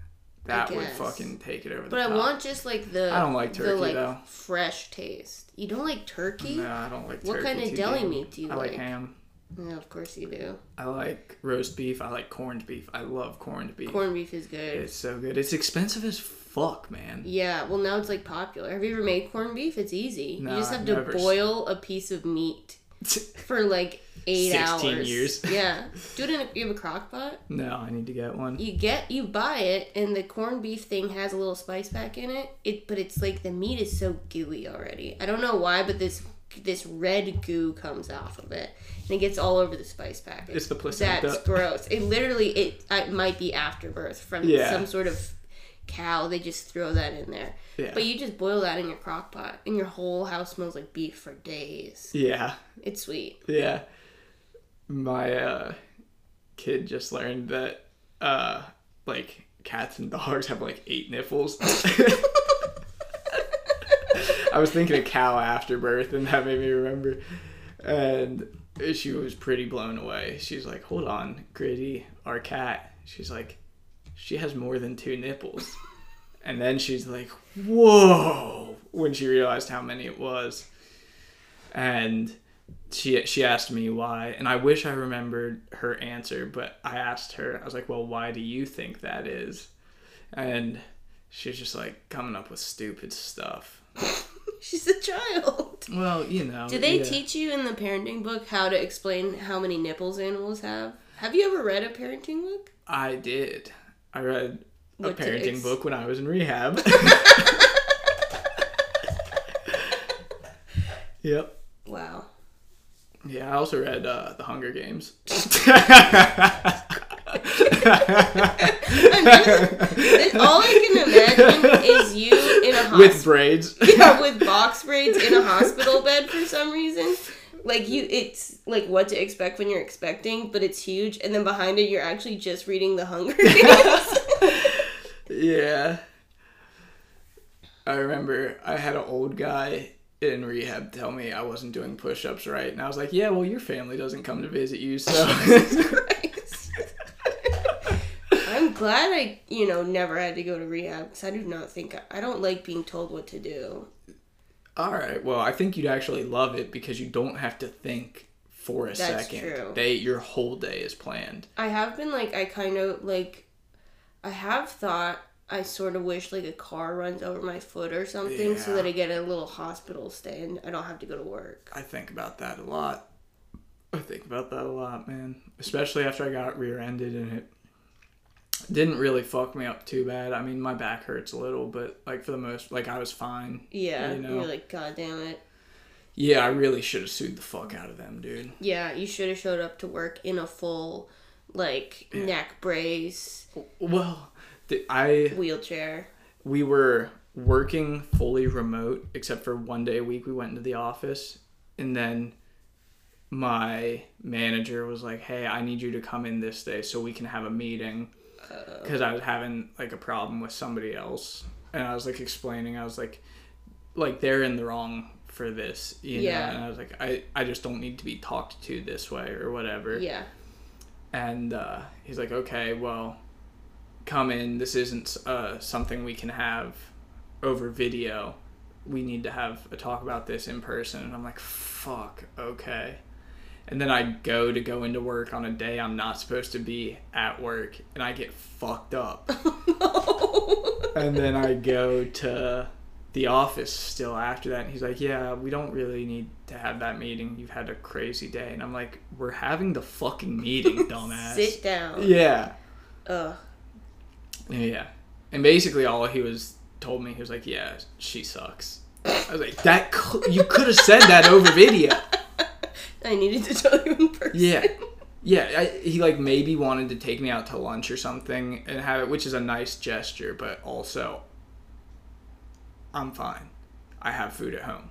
That would fucking take it over the but I top. want just like the I don't like the turkey, like though. fresh taste. You don't like turkey? No, I don't like. Turkey. What kind of deli meat do you I like like? ham. Yeah, of course you do. I like roast beef. I like corned beef. I love corned beef. Corned beef is good. It's so good. It's expensive as fuck, man. Yeah, well now it's like popular. Have you ever made corned beef? It's easy. No, you just have to never. boil a piece of meat for like eight 16 hours. years. Yeah. Do it in a, you have a crock pot? no, I need to get one. You get you buy it and the corned beef thing has a little spice pack in it. It but it's like the meat is so gooey already. I don't know why, but this this red goo comes off of it and it gets all over the spice packet. It's the placenta. That's gross. It literally it, it might be afterbirth from Yeah. some sort of cow. They just throw that in there. Yeah. But you just boil that in your crock pot and your whole house smells like beef for days. yeah, It's sweet. yeah. My uh, kid just learned that uh, like cats and dogs have like eight nipples. I was thinking of cow after birth, and that made me remember. And she was pretty blown away. She's like, "Hold on, Gritty, our cat." She's like, "She has more than two nipples." And then she's like, "Whoa!" when she realized how many it was. And she she asked me why, and I wish I remembered her answer, but I asked her. I was like, "Well, why do you think that is?" And she's just like coming up with stupid stuff. She's a child. Well, you know. Do they yeah. teach you in the parenting book how to explain how many nipples animals have? Have you ever read a parenting book? I did. I read a What to parenting ex- book when I was in rehab. yep. Wow. Yeah, I also read uh, The Hunger Games. All I can imagine is you in a With braids. yeah, with box braids in a hospital bed for some reason. Like you, it's like what to expect when you're expecting, but it's huge, and then behind it, you're actually just reading The Hunger Games. Yeah. I remember I had an old guy in rehab tell me I wasn't doing push ups right. And I was like, yeah, well, your family doesn't come to visit you, so. Glad I, you know, never had to go to rehab because I do not think I don't like being told what to do. All right. Well, I think you'd actually love it because you don't have to think for a That's second. true. They your whole day is planned. I have been like, I kind of like, I have thought I sort of wish like a car runs over my foot or something so that I get a little hospital stay and I don't have to go to work. I think about that a lot. I think about that a lot, man. Especially after I got rear-ended and it didn't really fuck me up too bad. I mean, my back hurts a little, but like for the most, like I was fine. Yeah, You know. you're like, God damn it. Yeah, I really should have sued the fuck out of them, dude. Yeah, you should have showed up to work in a full, like, neck brace, Well, the, I wheelchair. we were working fully remote except for one day a week we went into the office and then my manager was like hey i need you to come in this day so we can have a meeting because i was having like a problem with somebody else and I was like explaining. I was like, like they're in the wrong for this, you Yeah. know. And I was like, I I just don't need to be talked to this way or whatever. Yeah. And uh, he's like, okay, well, come in. This isn't uh, something we can have over video. We need to have a talk about this in person. And I'm like, fuck, okay. And then I go to go into work on a day I'm not supposed to be at work, and I get fucked up. and then I go to the office still after that, and he's like, "Yeah, we don't really need to have that meeting. You've had a crazy day." And I'm like, "We're having the fucking meeting, dumbass." Sit down. Yeah, Ugh. yeah. And basically, all he was told me, he was like, "Yeah, she sucks." I was like, "That cou- you could have said that over video." I needed to tell you in person. Yeah. Yeah, I, he like maybe wanted to take me out to lunch or something and have it, which is a nice gesture, but also, I'm fine. I have food at home.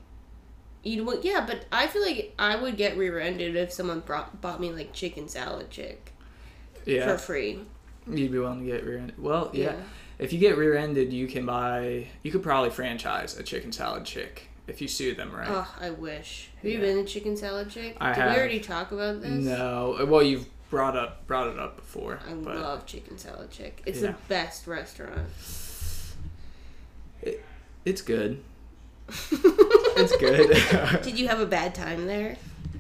You'd want, yeah, but I feel like I would get rear-ended if someone brought bought me like chicken salad chick Yeah, for free. you'd be willing to get rear-ended. Well, yeah. Yeah. If you get rear-ended, you can buy. You could probably franchise a chicken salad chick if you sue them right. Oh, I wish. Have you Yeah. been to chicken salad chick? I Did have. we already talk about this? no, well you've brought up brought it up before, I but love chicken salad chick. It's Yeah. the best restaurant. it's good. It's good. Did you have a bad time there?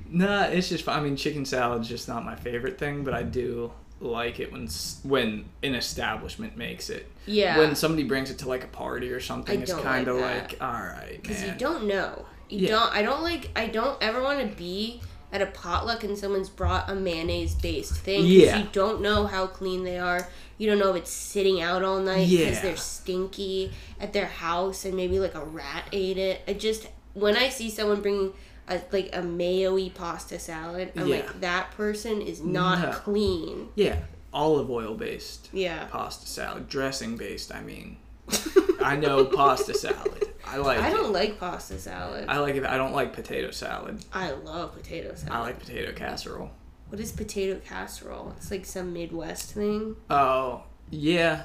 Nah, it's just. I mean, chicken salad's just not my favorite thing, but I do like it when when an establishment makes it. Yeah. When somebody brings it to like a party or something, I it's kind of like like, all right, Because you don't know. You Yeah. don't. I don't like. I don't ever want to be at a potluck and someone's brought a mayonnaise based thing. Yeah. You don't know how clean they are. You don't know if it's sitting out all night because Yeah. they're stinky at their house and maybe like a rat ate it. I just when I see someone bringing a like a mayo-y pasta salad, I'm Yeah. like that person is not No. clean. Yeah, olive oil based Yeah. pasta salad, dressing based. I mean, I know pasta salad. I like. I don't like pasta salad. I like it. I don't like potato salad. I love potato salad. I like potato casserole. What is potato casserole? It's like some Midwest thing. Oh yeah,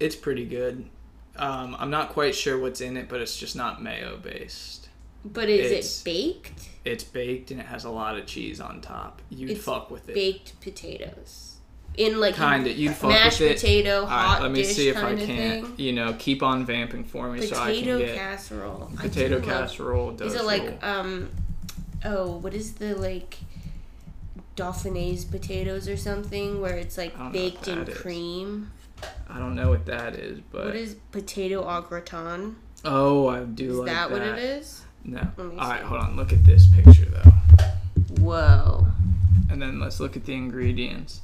it's pretty good. Um, I'm not quite sure what's in it, but it's just not mayo based. But is It's- it baked? It's baked and it has a lot of cheese on top. You'd It's fuck with it. Baked potatoes. In like Kinda. You'd fuck mashed with potato, All hot right, let me see if I can't. thing. You know, keep on vamping for me so I can Potato get casserole. Potato love- casserole. Does Is it roll. like um oh, what is the like Dauphinese potatoes or something where it's like I don't know baked in is. cream? I don't know what that is, but What is potato au gratin? oh, I do Is like that, that. what it is? No. All right, hold on. Look at this picture though, Whoa. and then let's look at the ingredients.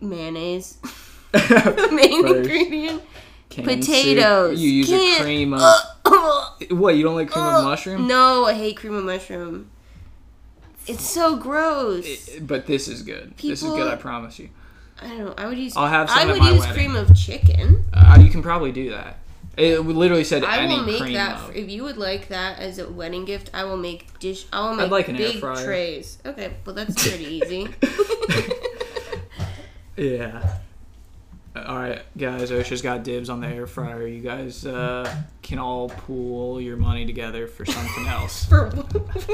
Mayonnaise. Main First, ingredient. canned soup. Potatoes. You use Can't- a cream of what? You don't like cream of mushroom? No, I hate cream of mushroom. It's so gross. It- but this is good. this is good. I promise you. I don't know. I would use. I'll have some I would use wedding. cream of chicken. Uh, you can probably do that. It literally said I will make that. If you would like that as a wedding gift, I will make dish. I will make like an air big fryer. trays. Okay, well that's pretty easy. Yeah. All right, guys. Ossia's got dibs on the air fryer. You guys uh, can all pool your money together for something else. for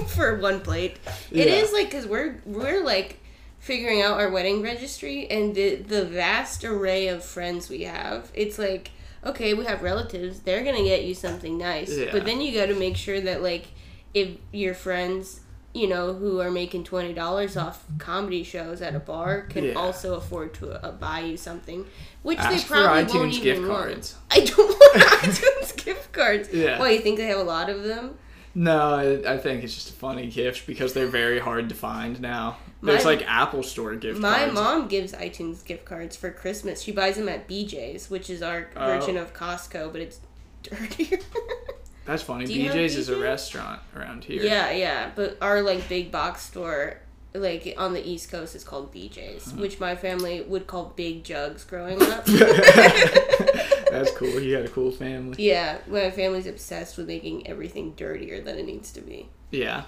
for one plate. It Yeah. is like because we're we're like figuring out our wedding registry and the the vast array of friends we have. It's like okay, we have relatives. They're gonna get you something nice, Yeah. but then you got to make sure that like if your friends. You know, who are making twenty dollars off comedy shows at a bar can Yeah. also afford to uh, buy you something, which Ask they for probably iTunes won't gift even want. cards. I don't want iTunes gift cards. Yeah. Why you think they have a lot of them? No, I, I think it's just a funny gift because they're very hard to find now. There's My- like Apple Store gift My cards. My mom gives iTunes gift cards for Christmas. She buys them at BJ's, which is our Oh. version of Costco, but it's dirtier. That's funny. BJ's is a restaurant around here. yeah, yeah, but our like big box store, like on the East Coast, is called BJ's, Uh-huh. which my family would call Big Jugs growing up. That's cool. You got a cool family. yeah, my family's obsessed with making everything dirtier than it needs to be. Yeah.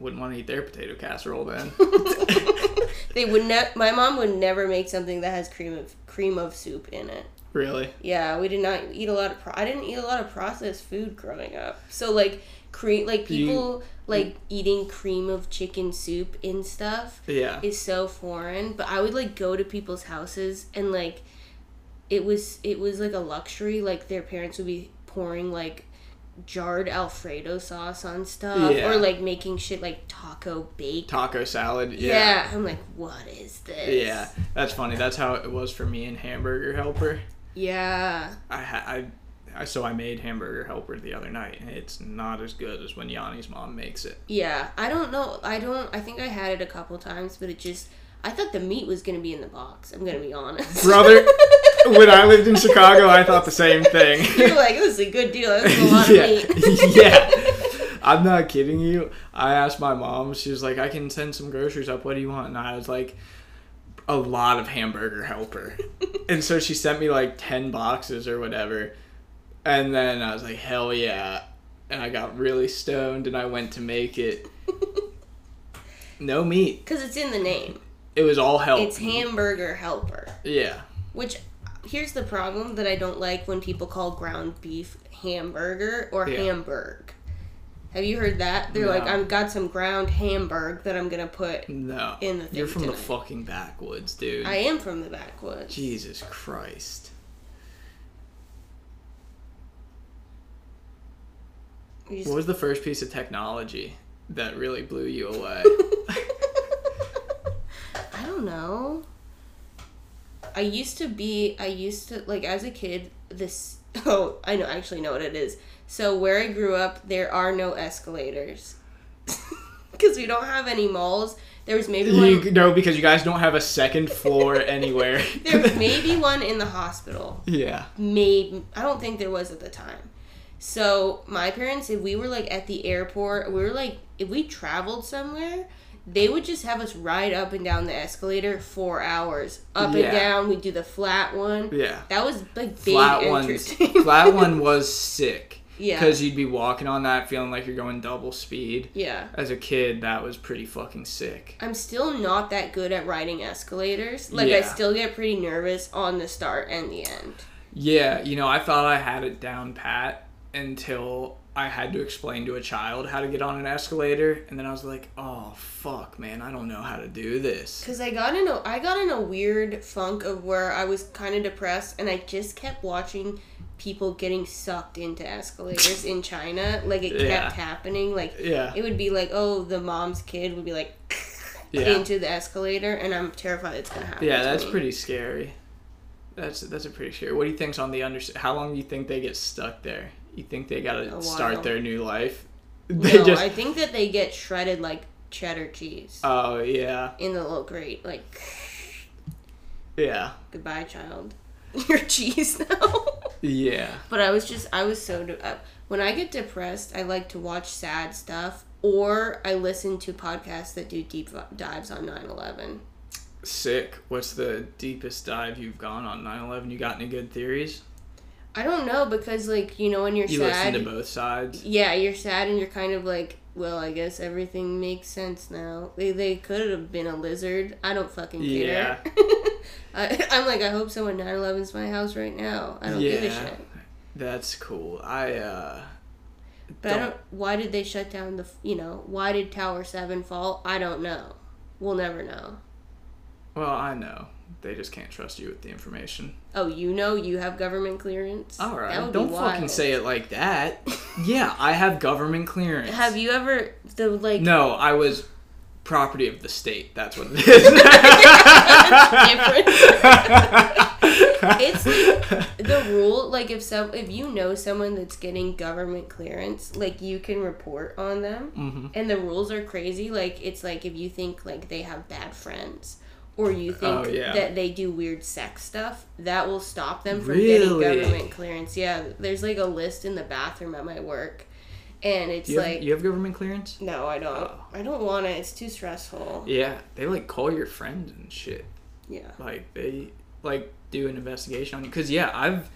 Wouldn't want to eat their potato casserole then. They would ne- My mom would never make something that has cream of cream of soup in it. Really? Yeah, we did not eat a lot of. Pro- I didn't eat a lot of processed food growing up. So like cream, like You- people like eating cream of chicken soup and stuff Yeah. is so foreign. But I would like go to people's houses and like it was it was like a luxury. Like their parents would be pouring like jarred Alfredo sauce on stuff Yeah. or like making shit like taco bake. Taco salad. yeah. Yeah. I'm like, what is this? Yeah. That's funny. That's how it was for me in Hamburger Helper. Yeah. I ha- I, I so I made Hamburger Helper the other night, and it's not as good as when Yanni's mom makes it. Yeah, I don't know. I don't. I think I had it a couple times, but it just. I thought the meat was gonna be in the box. I'm gonna be honest, Brother, when I lived in Chicago, I thought the same thing. You're like, this is a good deal. This a lot of yeah, meat. yeah. I'm not kidding you. I asked my mom. She was like, "I can send some groceries up. What do you want?" And I was like, "A lot of Hamburger Helper." and so she sent me like ten boxes or whatever. And then I was like, "Hell yeah!" And I got really stoned, and I went to make it. No meat. Because it's in the name. It was all help. It's hamburger helper. Yeah. Which, here's the problem that I don't like when people call ground beef hamburger or Yeah. hamburg. Have you heard that? They're like, I've got some ground hamburg that I'm gonna put. No. In the thing You're from the fucking backwoods, dude. I am from the backwoods. Jesus Christ. What was the first piece of technology that really blew you away? Don't know. I used to be. I used to like as a kid. This. Oh, I know. I actually know what it is. So where I grew up, there are no escalators because we don't have any malls. There was maybe one. you no, because you guys don't have a second floor anywhere. there was maybe one in the hospital. yeah. Maybe I don't think there was at the time. So my parents, if we were like at the airport, we were like if we traveled somewhere, they would just have us ride up and down the escalator for hours, up Yeah. and down. we'd do the flat one. Yeah. That was like big Flat ones. flat one was sick. Yeah. Because you'd be walking on that feeling like you're going double speed. yeah. As a kid, that was pretty fucking sick. I'm still not that good at riding escalators. Like I still get pretty nervous on the start and the end. Yeah, you know, I thought I had it down pat until I had to explain to a child how to get on an escalator, and then I was like, "Oh fuck, man, I don't know how to do this." Cause I got in a I got in a weird funk of where I was kind of depressed, and I just kept watching people getting sucked into escalators in China. Like it kept Yeah. happening. Like Yeah, it would be like, oh, the mom's kid would be like yeah, into the escalator, and I'm terrified it's gonna happen. yeah. That's me. pretty scary. That's that's a pretty scary. What do you think's on the under? How long do you think they get stuck there? You think they gotta start their new life? They No, just. I think that they get shredded like cheddar cheese Oh yeah, in the little grate. Like yeah, goodbye, child. Your cheese now. yeah. But I was just, I was so. De- uh, when I get depressed, I like to watch sad stuff, or I listen to podcasts that do deep dives on 9 11. Sick. What's the deepest dive you've gone on 9/11? You got any good theories? I don't know because, like, you know, when you're You sad. listen to both sides. yeah, you're sad and you're kind of like, well, I guess everything makes sense now. They, they could have been a lizard. I don't fucking care. I, I'm like, I hope someone 9 11's my house right now. I don't give a shit. That's cool. I uh But I don't. Why did they shut down the? You know, why did Tower Seven fall? I don't know. We'll never know. well, I know. They just can't trust you with the information. Oh, you know, you have government clearance. All right. Don't fucking say it like that. yeah, I have government clearance. Have you ever the like? No, I was property of the state. That's what it It's like the rule. Like if some, if you know someone that's getting government clearance, like you can report on them. hmm And the rules are crazy. Like it's like if you think like they have bad friends. Or you think Oh, yeah. that they do weird sex stuff, that will stop them from Really? getting government clearance. Yeah, there's like a list in the bathroom at my work, and it's you, have, like you have government clearance? No, I don't. Oh. I don't want it. It's too stressful. Yeah, they like call your friends and shit. Yeah. like they like do an investigation on you because yeah i've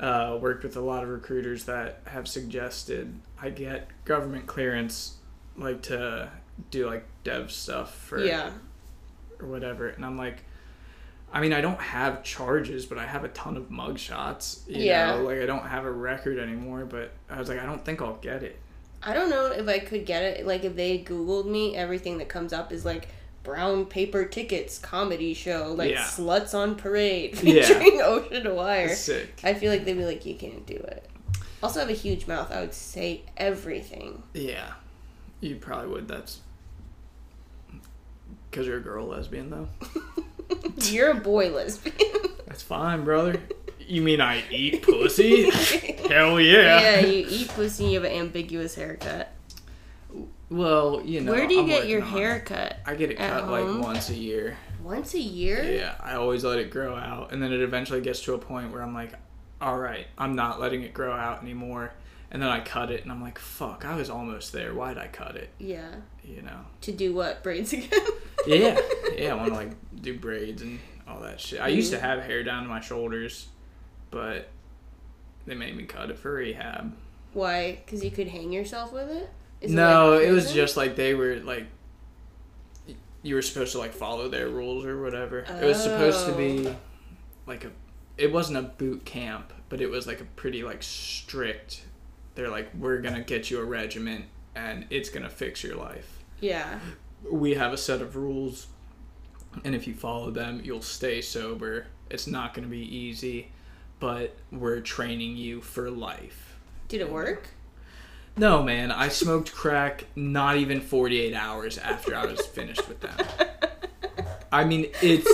uh, worked with a lot of recruiters that have suggested i get government clearance like to do like dev stuff for Yeah. Or whatever and i'm like I mean, I don't have charges, but I have a ton of mugshots. You Yeah. Know? Like, I don't have a record anymore, but I was like, I don't think I'll get it. I don't know if I could get it. Like if they Googled me, everything that comes up is like brown paper tickets comedy show, like Yeah. sluts on parade Yeah. featuring Ocean of Wire. Sick. I feel like they'd be like, you can't do it. Also, have a huge mouth. I would say everything. Yeah. You probably would. That's. Because you're a girl lesbian, though. You're a boy lesbian. That's fine, brother. You mean I eat pussy? Hell yeah. yeah, you eat pussy. And you have an ambiguous haircut. Well, you know. Where do you I'm get your on hair cut? I get it cut home? like once a year. Once a year? Yeah, I always let it grow out, and then it eventually gets to a point where I'm like, all right, I'm not letting it grow out anymore. And then I cut it, and I'm like, fuck, I was almost there. Why'd I cut it? Yeah. You know? To do what? Braids again? Yeah, yeah. I want to like do braids and all that shit. I used to Mhm. have hair down to my shoulders, but they made me cut it for rehab. Why? Because you could hang yourself with it? Is no, like it was just like they were like you were supposed to like follow their rules or whatever. It was supposed to be Oh. like a it wasn't a boot camp, but it was like a pretty like strict. They're like we're going to get you a regiment and it's going to fix your life. Yeah. We have a set of rules and if you follow them, you'll stay sober. It's not going to be easy, but we're training you for life. Did it work? No, man, I smoked crack not even 48 hours after I was finished with them. I mean, it's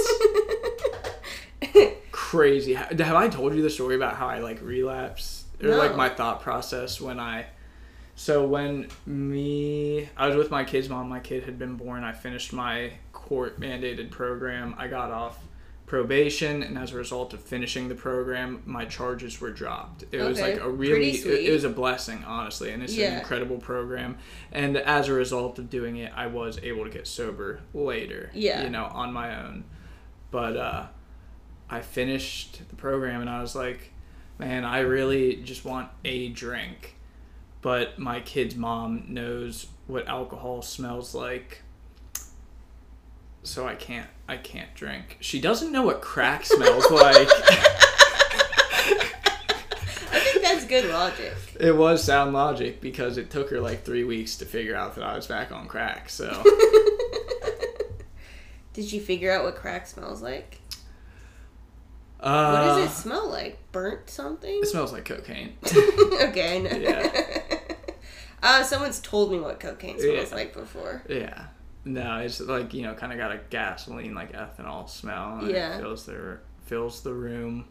crazy. Have I told you the story about how I like relapse or No. like my thought process when I so when me I was with my kid's mom, my kid had been born, I finished my court mandated program. I got off probation and as a result of finishing the program, my charges were dropped. It was like a really it, it was a blessing, honestly, and it's Yeah. an incredible program. And as a result of doing it, I was able to get sober later. Yeah. You know, on my own. But uh I finished the program and I was like, man, I really just want a drink. But my kid's mom knows what alcohol smells like. So I can't I can't drink. She doesn't know what crack smells like. I think that's good logic. it was sound logic because it took her like 3 weeks to figure out that I was back on crack. So Did you figure out what crack smells like? What uh, does it smell like? Burnt something? It smells like cocaine. okay, I know. Yeah. Uh, someone's told me what cocaine smells Yeah. like before. Yeah. No, it's like you know, kind of got a gasoline like ethanol smell. And Yeah. It fills the fills the room.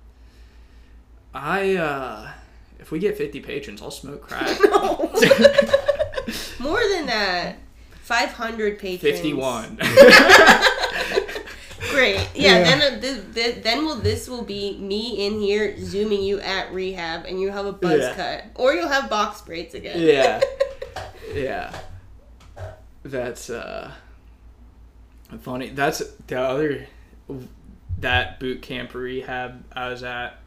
I uh, if we get fifty patrons, I'll smoke crack. No. More than that. 500 patrons. Fifty-one. Great. Yeah, Yeah. then uh, this, this, then will this will be me in here zooming you at rehab and you have a buzz Yeah. cut or you'll have box braids again. yeah. Yeah. That's uh funny. That's the other that boot camp rehab I was at.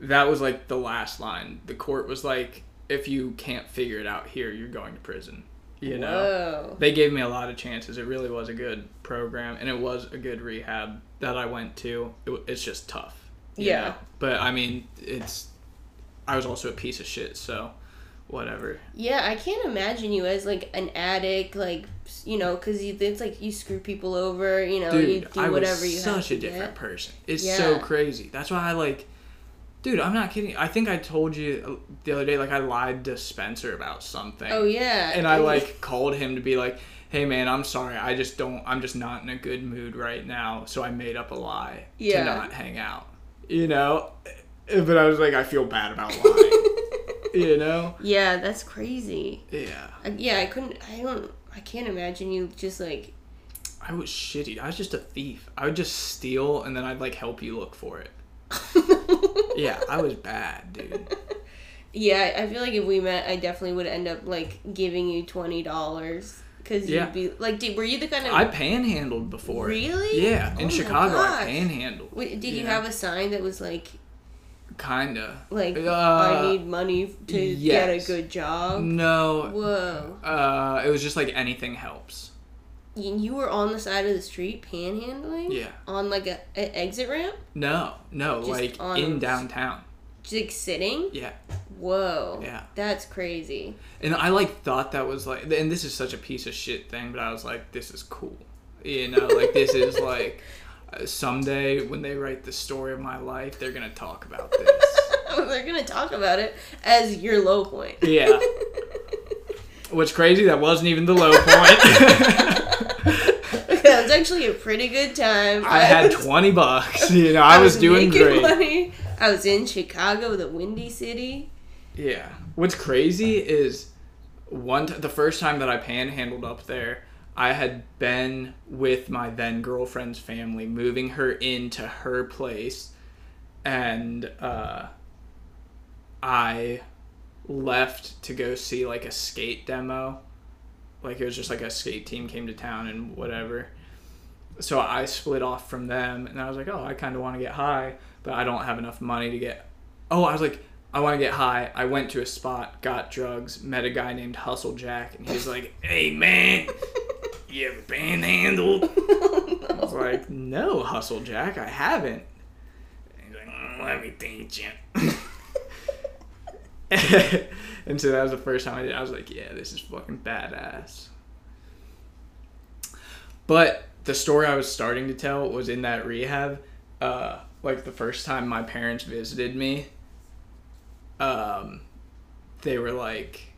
That was like the last line. The court was like, if you can't figure it out here, you're going to prison. You know? Whoa. They gave me a lot of chances. It really was a good program, and it was a good rehab that I went to. It, it's just tough. Yeah. know? But I mean, it's. I was also a piece of shit, so whatever. Yeah, I can't imagine you as like an addict, like you know, because it's like you screw people over, you know, you do I whatever was you have such a different get. person. It's Yeah. so crazy. That's why I like. Dude, I'm not kidding. I think I told you uh, the other day, like I lied to Spencer about something. Oh yeah, and I like called him to be like, "Hey man, I'm sorry. I just don't. I'm just not in a good mood right now. So I made up a lie Yeah. to not hang out. You know, but I was like, I feel bad about lying. you know? yeah, that's crazy. Yeah. I, yeah, I couldn't. I don't. I can't imagine you just like. I was shitty. I was just a thief. I would just steal and then I'd like help you look for it. Yeah, I was bad, dude. Yeah, I feel like if we met, I definitely would end up like giving you twenty dollars because Yeah. you'd be like, did, were you the kind of I panhandled before. Really? Yeah, in Oh Chicago I panhandled. Wait, did you Yeah. have a sign that was like Kinda. like Uh, I need money to yes. get a good job? No. Whoa. Uh, it was just like anything helps. You you were on the side of the street panhandling? Yeah. On like a, a exit ramp? No, no, Just like on- in downtown. Just like sitting? Yeah, Whoa. Yeah. That's crazy. and I like thought that was like, and this is such a piece of shit thing, but I was like, this is cool. You know, like this is like someday when they write the story of my life, they're gonna talk about this. They're gonna talk about it as your low point. Yeah. What's crazy? That wasn't even the low point. that was actually a pretty good time. I had was- twenty bucks. You know, I, was, doing making great. Money. I was in Chicago, the Windy City. Yeah. What's crazy uh. is one t- the first time that I panhandled up there, I had been with my then girlfriend's family, moving her into her place, and uh, I left to go see like a skate demo. Like it was just like a skate team came to town and whatever. So I split off from them, and I was like, oh, I kind of want to get high, but I don't have enough money to get. Oh, I was like, I want to get high. I went to a spot, got drugs, met a guy named Hustle Jack, and he's like, "Hey man, you ever panhandled?" I was like, "No, Hustle Jack, I haven't." He's like, "Mm, "Let me teach you." and so that was the first time I did. I was like, "Yeah, this is fucking badass." But the story I was starting to tell was in that rehab. Uh, like the first time my parents visited me, um, they were like,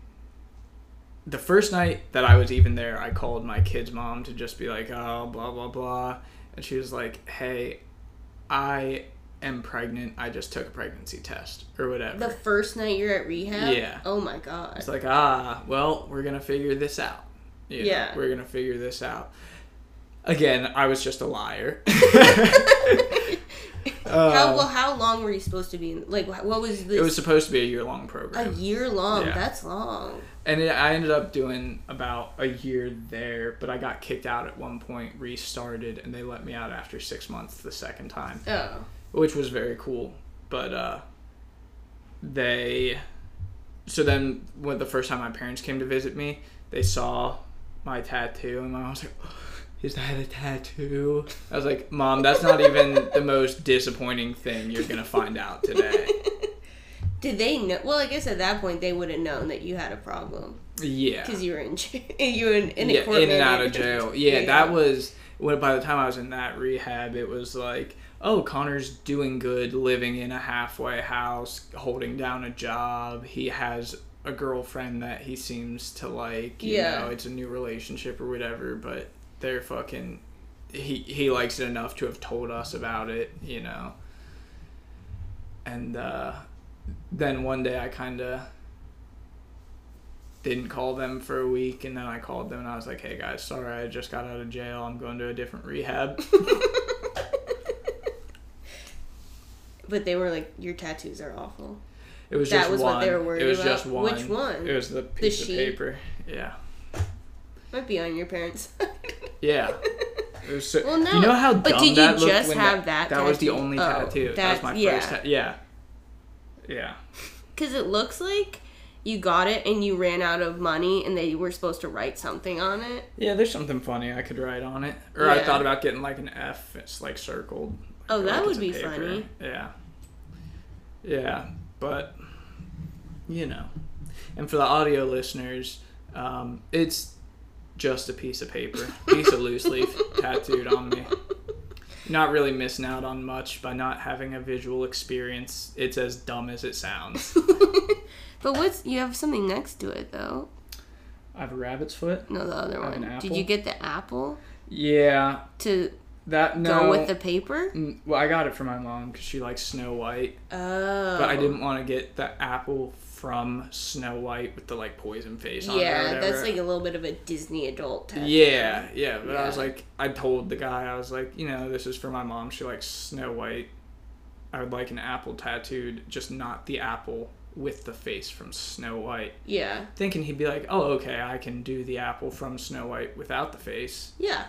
the first night that I was even there, I called my kid's mom to just be like, oh, blah, blah, blah. And she was like, hey, I am pregnant. I just took a pregnancy test or whatever. The first night you're at rehab? Yeah. Oh my god. It's like, ah, well, we're gonna figure this out. You know, Yeah. We're gonna figure this out. Again, I was just a liar. how Um, well, how long were you supposed to be in? Like, what was this? it was supposed to be a year long program. a year long. Yeah. That's long. And it, I ended up doing about a year there, but I got kicked out at one point, restarted, and they let me out after six months the second time, Oh. which was very cool. But uh, they, so then when the first time my parents came to visit me, they saw my tattoo, and my mom was like, "Is that a tattoo?" I was like, "Mom, that's not even the most disappointing thing you're gonna find out today." Did they know? Well, I guess at that point they would have known that you had a problem Yeah. because you were in jail. you were in, in, yeah, in and out of jail. Yeah, that was when by the time I was in that rehab, it was like, oh, Connor's doing good, living in a halfway house, holding down a job. He has a girlfriend that he seems to like. You Yeah. know, it's a new relationship or whatever, but they're fucking. He he likes it enough to have told us about it. You know. And uh, then one day I kind of didn't call them for a week and then I called them and I was like, "Hey guys, sorry, I just got out of jail. I'm going to a different rehab." But they were like, your tattoos are awful. It was That just was one. what they were worried It was about? just one. Which one? It was the piece of sheet? paper. Yeah. Might be on your parents. Yeah. So, Well, no. You know how But did you that just have that That was the only Oh, tattoo. That was that's- my yeah. first. Ta- yeah. Yeah. Because it looks like you got it and you ran out of money and they were supposed to write something on it. Yeah, there's something funny I could write on it. Or I thought about getting like an F. It's like circled. Oh, that like, would be paper. funny. Yeah. Yeah, but you know, and for the audio listeners, um, it's just a piece of paper, piece of loose leaf tattooed on me. Not really missing out on much by not having a visual experience. It's as dumb as it sounds. But what's you have something next to it though? I have a rabbit's foot. No, the other one. Did you get the apple Yeah, to that no. go with the paper? Mm, Well, I got it for my mom because she likes Snow White. Oh. But I didn't want to get the apple from Snow White with the like poison face on Yeah, that's like a little bit of a Disney adult tattoo. Yeah, yeah. But I was like, I told the guy, I was like, you know, this is for my mom. She likes Snow White. I would like an apple tattooed, just not the apple with the face from Snow White. Yeah. Thinking he'd be like, oh, okay, I can do the apple from Snow White without the face. Yeah.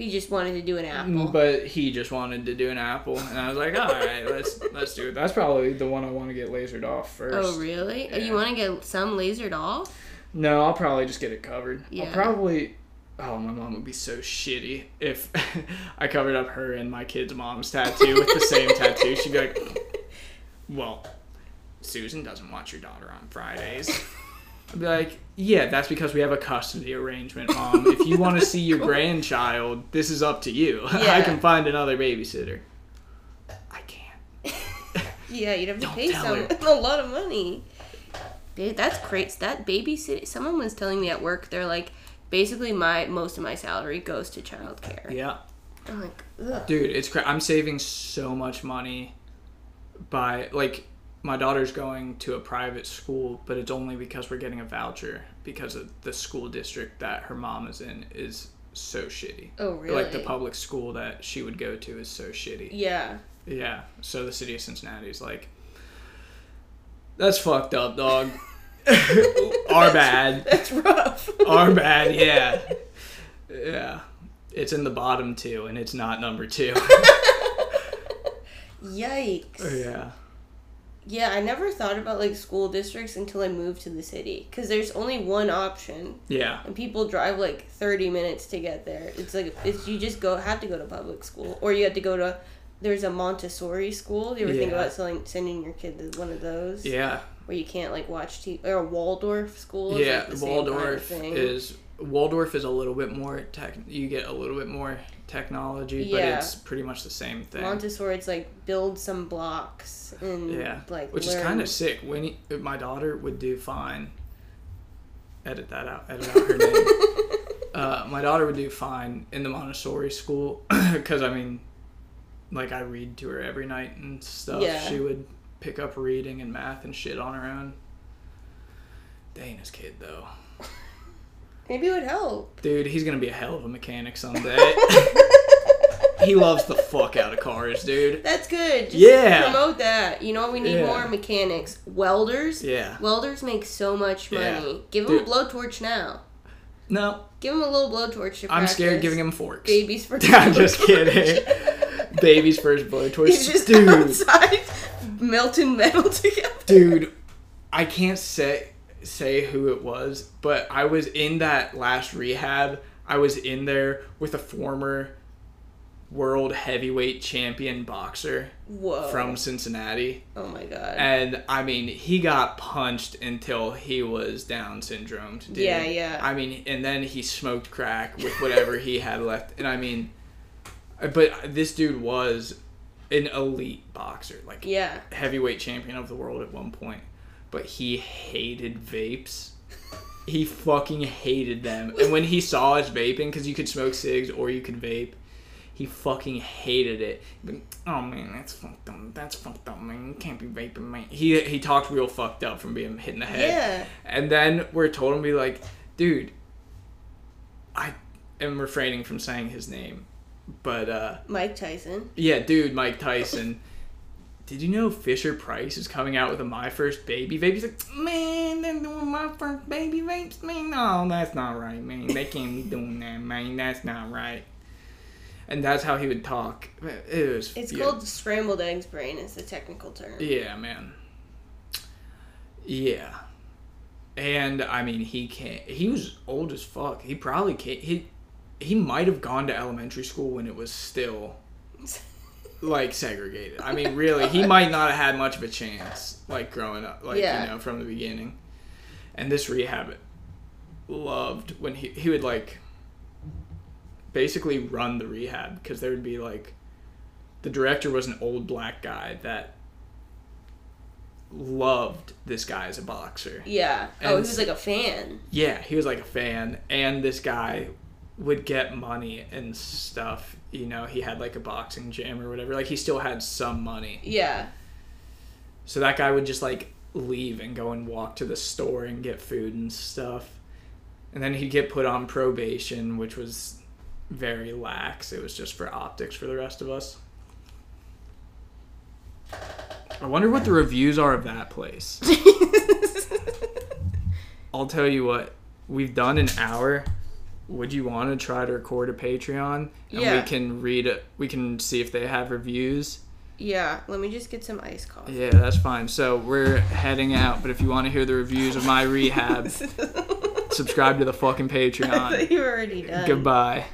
You just wanted to do an apple. Mm, But he just wanted to do an apple, and I was like, all right, let's let's do it. That's probably the one I want to get lasered off first. oh, really? Oh, Yeah. You want to get some lasered off? No, I'll probably just get it covered. Yeah. I'll probably Oh, my mom would be so shitty if I covered up her and my kid's mom's tattoo with the same tattoo. She'd be like, "Well, Susan doesn't watch your daughter on Fridays." I'd be like, "Yeah, that's because we have a custody arrangement, mom. If you want to see your grandchild, this is up to you. I can find another babysitter." I can't. Yeah, you'd have to Don't pay someone a lot of money. Dude, that's crazy. That babysit. Someone was telling me at work, they're like, basically my most of my salary goes to childcare. Yeah. I'm like, ugh. Dude, it's cra- I'm saving so much money by like my daughter's going to a private school, but it's only because we're getting a voucher because of the school district that her mom is in is so shitty. Oh really? Like the public school that she would go to is so shitty. Yeah. Yeah. So the city of Cincinnati is like that's fucked up, dog. Our bad. That's rough. Our bad, yeah. Yeah. It's in the bottom two and it's not number two. Yikes. Yeah. Yeah, I never thought about like school districts until I moved to the city because there's only one option, Yeah. and people drive like 30 minutes to get there. It's like it's you just go have to go to public school, or you have to go to. There's a Montessori school. You ever think about selling, sending your kid to one of those? Yeah. Where you can't like watch TV or a Waldorf school. Yeah. like, the same kind of Waldorf thing. is Waldorf is a little bit more tech you get a little bit more technology, but it's pretty much the same thing. Montessori. It's like build some blocks and yeah. like Which is kind of sick. When my daughter would do fine. Edit that out. Edit out her name. uh, my daughter would do fine in the Montessori school because I mean, like I read to her every night and stuff. Yeah. She would pick up reading and math and shit on her own. Dana's kid though, Maybe it would help. dude, he's gonna be a hell of a mechanic someday. he loves the fuck out of cars, dude. That's good. Just Yeah. Promote that. You know we need Yeah. more mechanics. Welders. Yeah. Welders make so much Yeah. money. Give them Dude. a blowtorch now. No, Give them a little blowtorch to I'm scared giving him forks. babies for. I'm just kidding. Baby's first blowtorch, He's just dude. outside melting metal together. dude i can't say say who it was but i was in that last rehab i was in there with a former world heavyweight champion boxer Whoa. from cincinnati Oh my god. and i mean he got punched until he was down syndromed dude. Yeah, yeah. i mean and then he smoked crack with whatever he had left and i mean but this dude was an elite boxer like yeah. heavyweight champion of the world at one point, but he hated vapes. He fucking hated them. And when he saw us vaping, because you could smoke cigs or you could vape, he fucking hated it. Oh man, that's fucked up. That's fucked up, man. You can't be vaping, man. He he talked real fucked up from being hit in the head. Yeah. And then we're told him to be like, dude, I am refraining from saying his name, but uh. Mike Tyson. Yeah, dude, Mike Tyson. Did you know Fisher Price is coming out with a My First Baby vape? He's like, man, they're doing My First Baby vapes? Man, no, that's not right, man. They can't be doing that, man. That's not right. And that's how he would talk. It was. It's yeah. called scrambled eggs brain. Is the technical term. Yeah, man. Yeah. And I mean, he can't. He was old as fuck. He probably can't. He he might have gone to elementary school when it was still like segregated. I mean, really, he might not have had much of a chance, like growing up, like Yeah. you know, from the beginning. And this rehab loved when he he would like basically run the rehab because there would be like the director was an old black guy that loved this guy as a boxer. Yeah. Oh, he was like a fan. Yeah, he was like a fan, and this guy would get money and stuff. You know, he had like a boxing gym or whatever. Like he still had some money. Yeah. So that guy would just like leave and go and walk to the store and get food and stuff. And then he'd get put on probation, which was very lax. It was just for optics for the rest of us. I wonder what the reviews are of that place. I'll tell you what, we've done an hour. Would you want to try to record a Patreon? And Yeah. we can read it. We can see if they have reviews. yeah. Let me just get some iced coffee. Yeah, that's fine. So we're heading out, but if you want to hear the reviews of my rehab, Subscribe to the fucking Patreon. you already done. Goodbye.